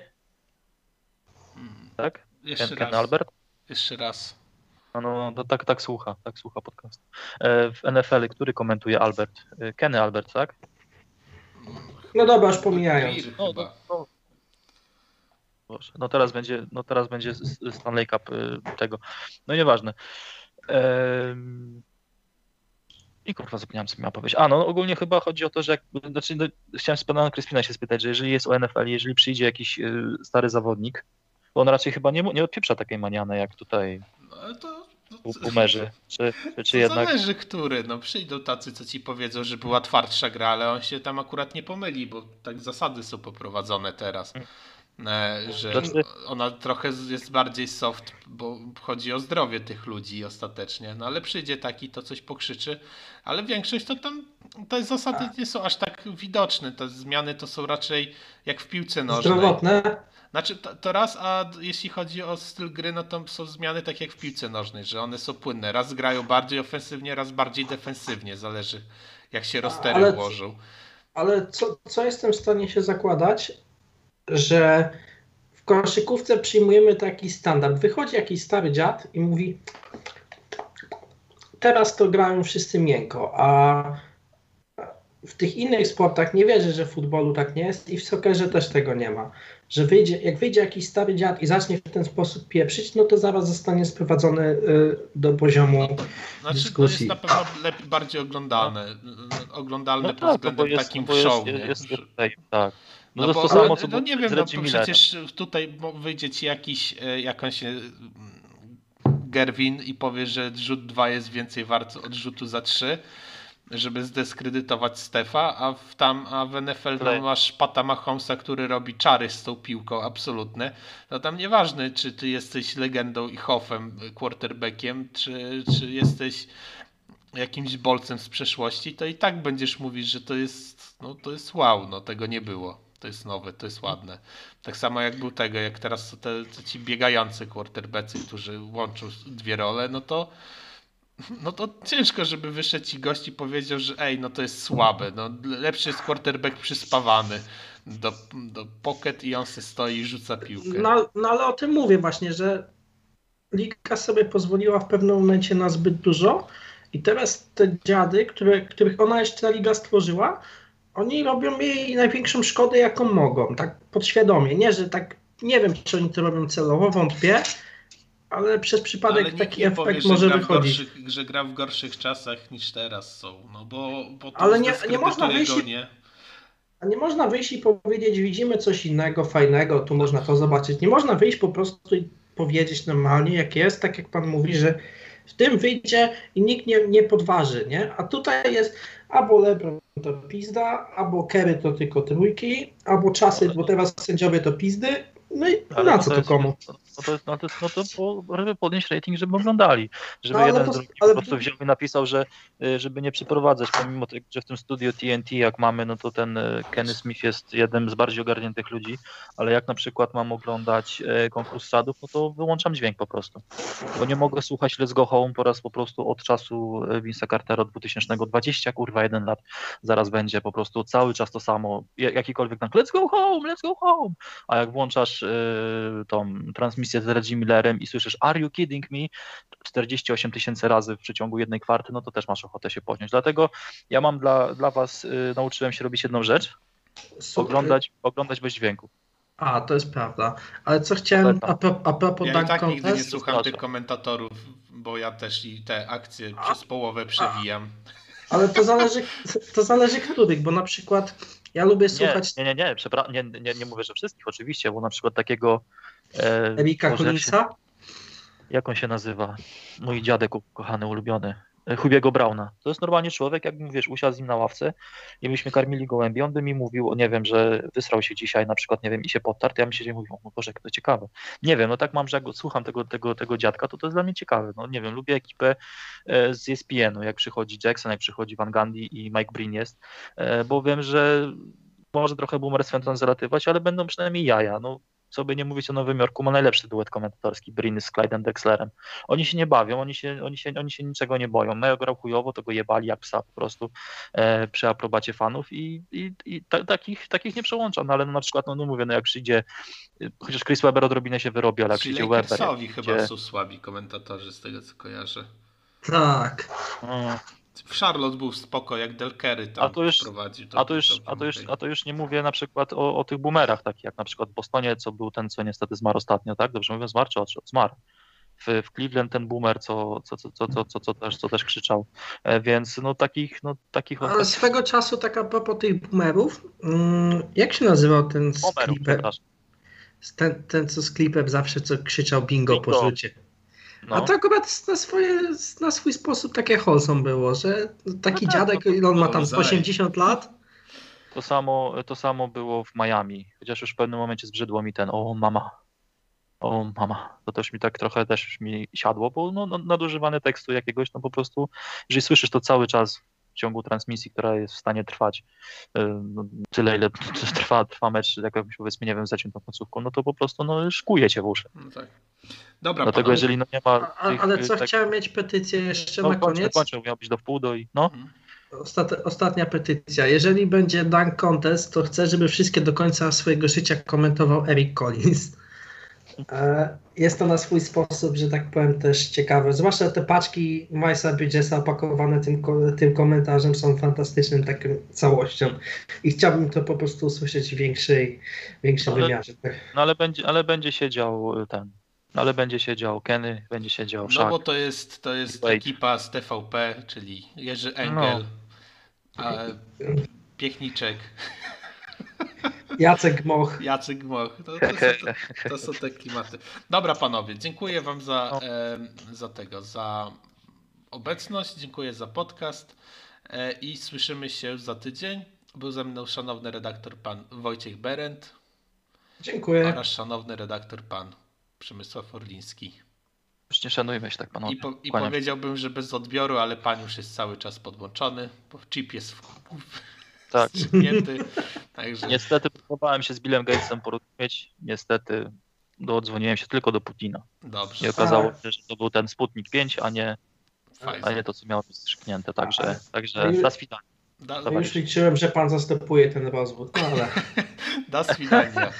tak? Jeszcze Ken raz. Albert? Jeszcze raz. No, no, no tak, tak słucha, tak słucha podcast. E, w NFL, który komentuje Albert? Kenny Albert, tak? No dobra, już pomijając. No, chyba. no, no. Boże, no teraz będzie, no teraz będzie Stanley Cup tego. No nieważne. Ehm, I kurwa zapomniałem co miałem powiedzieć. A no ogólnie chyba chodzi o to, że jak, znaczy, no, chciałem z pana Kryspina się spytać, że jeżeli jest o NFL, jeżeli przyjdzie jakiś y, stary zawodnik, to on raczej chyba nie, nie odpieprza takiej maniany jak tutaj No, to, to, boomerzy. Czy, czy, czy jednak. zależy który. No przyjdą tacy, co ci powiedzą, że była twardsza gra, ale on się tam akurat nie pomyli, bo tak zasady są poprowadzone teraz. E, że Znaczy- ona trochę jest bardziej soft, bo chodzi o zdrowie tych ludzi ostatecznie. No ale przyjdzie taki, to coś pokrzyczy, ale większość to tam, te zasady nie są aż tak widoczne. Te zmiany to są raczej jak w piłce nożnej. Zdrowotne. Znaczy to, to raz, a jeśli chodzi o styl gry, no to są zmiany tak jak w piłce nożnej, że one są płynne. Raz grają bardziej ofensywnie, raz bardziej defensywnie, zależy jak się roztery ale- ułożą. Ale co, co jestem w stanie się zakładać, że w koszykówce przyjmujemy taki standard. Wychodzi jakiś stary dziad i mówi teraz to grają wszyscy miękko, a w tych innych sportach nie wierzę, że w futbolu tak nie jest i w soccerze też tego nie ma. Że wyjdzie, jak wyjdzie jakiś stary dziad i zacznie w ten sposób pieprzyć, no to zaraz zostanie sprowadzony y, do poziomu Znaczy, to jest dyskusji. na pewno lepiej, bardziej oglądalne. Oglądalne No pod tak, względem bo jest, takim bo jest, show. jest, jest, tak. No, No to bo, to samo, co no nie wiem, no, przecież tutaj wyjdzie ci jakiś, e, jakąś e, Gerwin i powie, że rzut 2 jest więcej wart od rzutu za 3, żeby zdyskredytować Stefa, a w, tam, a w NFL tam masz Pata Mahomesa, który robi czary z tą piłką, absolutne. No tam nieważne, czy ty jesteś legendą i hofem, quarterbackiem, czy, czy jesteś jakimś bolcem z przeszłości, to i tak będziesz mówić, że to jest, no to jest wow, no tego nie było. To jest nowe, to jest ładne. Tak samo jak był tego, jak teraz te, te ci biegający quarterbacki, którzy łączą dwie role, no to no to ciężko, żeby wyszedł ci gość i powiedział, że ej, no to jest słabe. No, lepszy jest quarterback przyspawany do, do pocket i on se stoi i rzuca piłkę. No, no ale o tym mówię właśnie, że Liga sobie pozwoliła w pewnym momencie na zbyt dużo i teraz te dziady, które, których ona jeszcze ta liga stworzyła, oni robią jej największą szkodę, jaką mogą, tak podświadomie. Nie, że tak, nie wiem, czy oni to robią celowo, wątpię, ale przez przypadek nikt taki efekt powie, że może wychodzić. gorszych, że gra w gorszych czasach niż teraz są. No bo, bo to Ale nie- nie można wyjść go, nie? A nie można wyjść i powiedzieć, widzimy coś innego, fajnego, tu można to zobaczyć. Nie można wyjść po prostu i powiedzieć normalnie, jak jest, tak jak pan mówi, że w tym wyjdzie i nikt nie, nie podważy, nie? A tutaj jest albo LeBron to pizda, albo Kerry to tylko trójki, albo czasy, bo teraz sędziowie to pizdy, no i Ale na co to komu? To, No to, no to, no to żeby podnieść rating, żeby oglądali. Żeby No, jeden to- z drugim ale- po prostu wziął i napisał, że y, żeby nie przeprowadzać, pomimo tego, że w tym studio TNT jak mamy, no to ten y, Kenny Smith jest jednym z bardziej ogarniętych ludzi, ale jak na przykład mam oglądać y, konkurs sadów, no to wyłączam dźwięk po prostu. Bo nie mogę słuchać Let's Go Home po raz po prostu od czasu Vince'a Cartera od 2020, kurwa, jeden lat zaraz będzie po prostu cały czas to samo, Ja- jakikolwiek tak let's go home, let's go home, a jak włączasz y, tą transmisję z Reggie Millerem i słyszysz are you kidding me 48 tysięcy razy w przeciągu jednej kwarty, no to też masz ochotę się podnieść. Dlatego ja mam dla, dla was, y, nauczyłem się robić jedną rzecz, Super. oglądać, oglądać bez dźwięku. A, to jest prawda. Ale co chciałem a, pro, a propos Ja i Dunk tak nigdy nie Contest? słucham tych komentatorów, bo ja też i te akcje przez połowę przewijam. Ale to zależy, to zależy których, bo na przykład ja lubię Nie, słuchać nie, nie, nie, przepra- nie, nie, nie mówię, że wszystkich oczywiście, bo na przykład takiego e, Erika Boże, jak się- Collinsa. jak on się nazywa? Mój dziadek kochany, ulubiony. E, Hubiego Brauna. To jest normalnie człowiek, jakbym, wiesz, usiadł z nim na ławce i myśmy karmili gołębi, on by mi mówił, o nie wiem, że wysrał się dzisiaj na przykład, nie wiem, i się podtarł, to ja bym i mówił, o Boże, jak to ciekawe. Nie wiem, no tak mam, że jak słucham tego, tego, tego dziadka, to to jest dla mnie ciekawe. No nie wiem, lubię ekipę e, z ESPN-u, jak przychodzi Jackson, jak przychodzi Van Gundy i Mike Breen jest, e, bo wiem, że może trochę boomerstwem to zalatywać, ale będą przynajmniej jaja. No, co by nie mówić o Nowym Jorku, ma najlepszy duet komentatorski, Briny z Clydem Drexlerem. Oni się nie bawią, oni się, oni się, oni się niczego nie boją. Mają grał chujowo, to go jebali jak psa po prostu e, przy aprobacie fanów i, i, i ta, takich, takich nie przełączam, no ale no, na przykład, no, no mówię, no jak przyjdzie, y, chociaż Chris Webber odrobinę się wyrobi, ale jak przyjdzie Webber, jak Lakersowi chyba przyjdzie, są słabi komentatorzy z tego co kojarzę. Tak. no, W Charlotte był spoko, jak Delkery tam A to już- prowadził. A to, już, a, to już, a to już nie mówię na przykład o, o tych boomerach, takich jak na przykład w Bostonie, co był ten, co niestety zmarł ostatnio, tak? Dobrze mówię, zmarł czy odszedł? Zmarł. W, w Cleveland ten boomer, co, co, co, co, co, co, co, też, co też krzyczał. E, Więc no takich, no takich Ale swego czasu, tak a propos tych boomerów, mm, jak się nazywał ten z. Ten, ten co z klipem zawsze co krzyczał bingo, po Bingo. rzucie. No. A to akurat na, swoje, na swój sposób takie wholesome było, że taki No tak, dziadek, no to on ma tam z zaj. 80 lat, To samo, to samo było w Miami, chociaż już w pewnym momencie zbrzydło mi ten, o mama, o mama, to też mi tak trochę też już mi siadło, bo no, no, nadużywanie tekstu jakiegoś, no po prostu, jeżeli słyszysz to cały czas w ciągu transmisji, która jest w stanie trwać y, no, tyle, ile <laughs> trwa, trwa mecz, jak jakimś powiedzmy, nie wiem, zaciętą końcówką, no to po prostu no, szkuje cię w uszy. No tak. Dobra, Dlatego panowie. jeżeli no nie ma tych, ale y, co, tak- chciałem mieć petycję jeszcze no, na kończę, koniec. kończę, miał być do wpół do i no, Mhm. Ostat, ostatnia petycja. Jeżeli będzie Dunk Contest, to chcę, żeby wszystkie do końca swojego życia komentował Eric Collins. E, Jest to na swój sposób, że tak powiem, też ciekawe. Zwłaszcza te paczki Majsa Bridgesa opakowane tym, tym komentarzem są fantastycznym taką całością. I chciałbym to po prostu usłyszeć w większej, większym Ale- wymiarze. Tak. no ale będzie, ale będzie siedział y, ten, no, ale będzie siedział Kenny, będzie siedział No Shaq. bo to jest, to jest ekipa z TVP, czyli Jerzy Engel, No. a Piechniczek, Jacek Moch. Jacek Moch. To, to, są, to, to są te klimaty. Dobra panowie, dziękuję wam za, No. e, za tego, za obecność, dziękuję za podcast e, i słyszymy się za tydzień. Był ze mną szanowny redaktor pan Wojciech Berend Dziękuję. oraz szanowny redaktor pan Przemysław Orliński. Nie szanujmy się tak panowie. I, po, i powiedziałbym, że bez odbioru, ale pan już jest cały czas podłączony, bo chip jest w, w, Tak. Także Niestety próbowałem się z Billem Gatesem porozumieć. Niestety dodzwoniłem się tylko do Putina. I dobrze. okazało się, że to był ten Sputnik 5, a nie, a nie to, co miało być strzyknięte. Także, także do swidania. Da, już liczyłem, że pan zastępuje ten rozwód, no ale <laughs> swidania.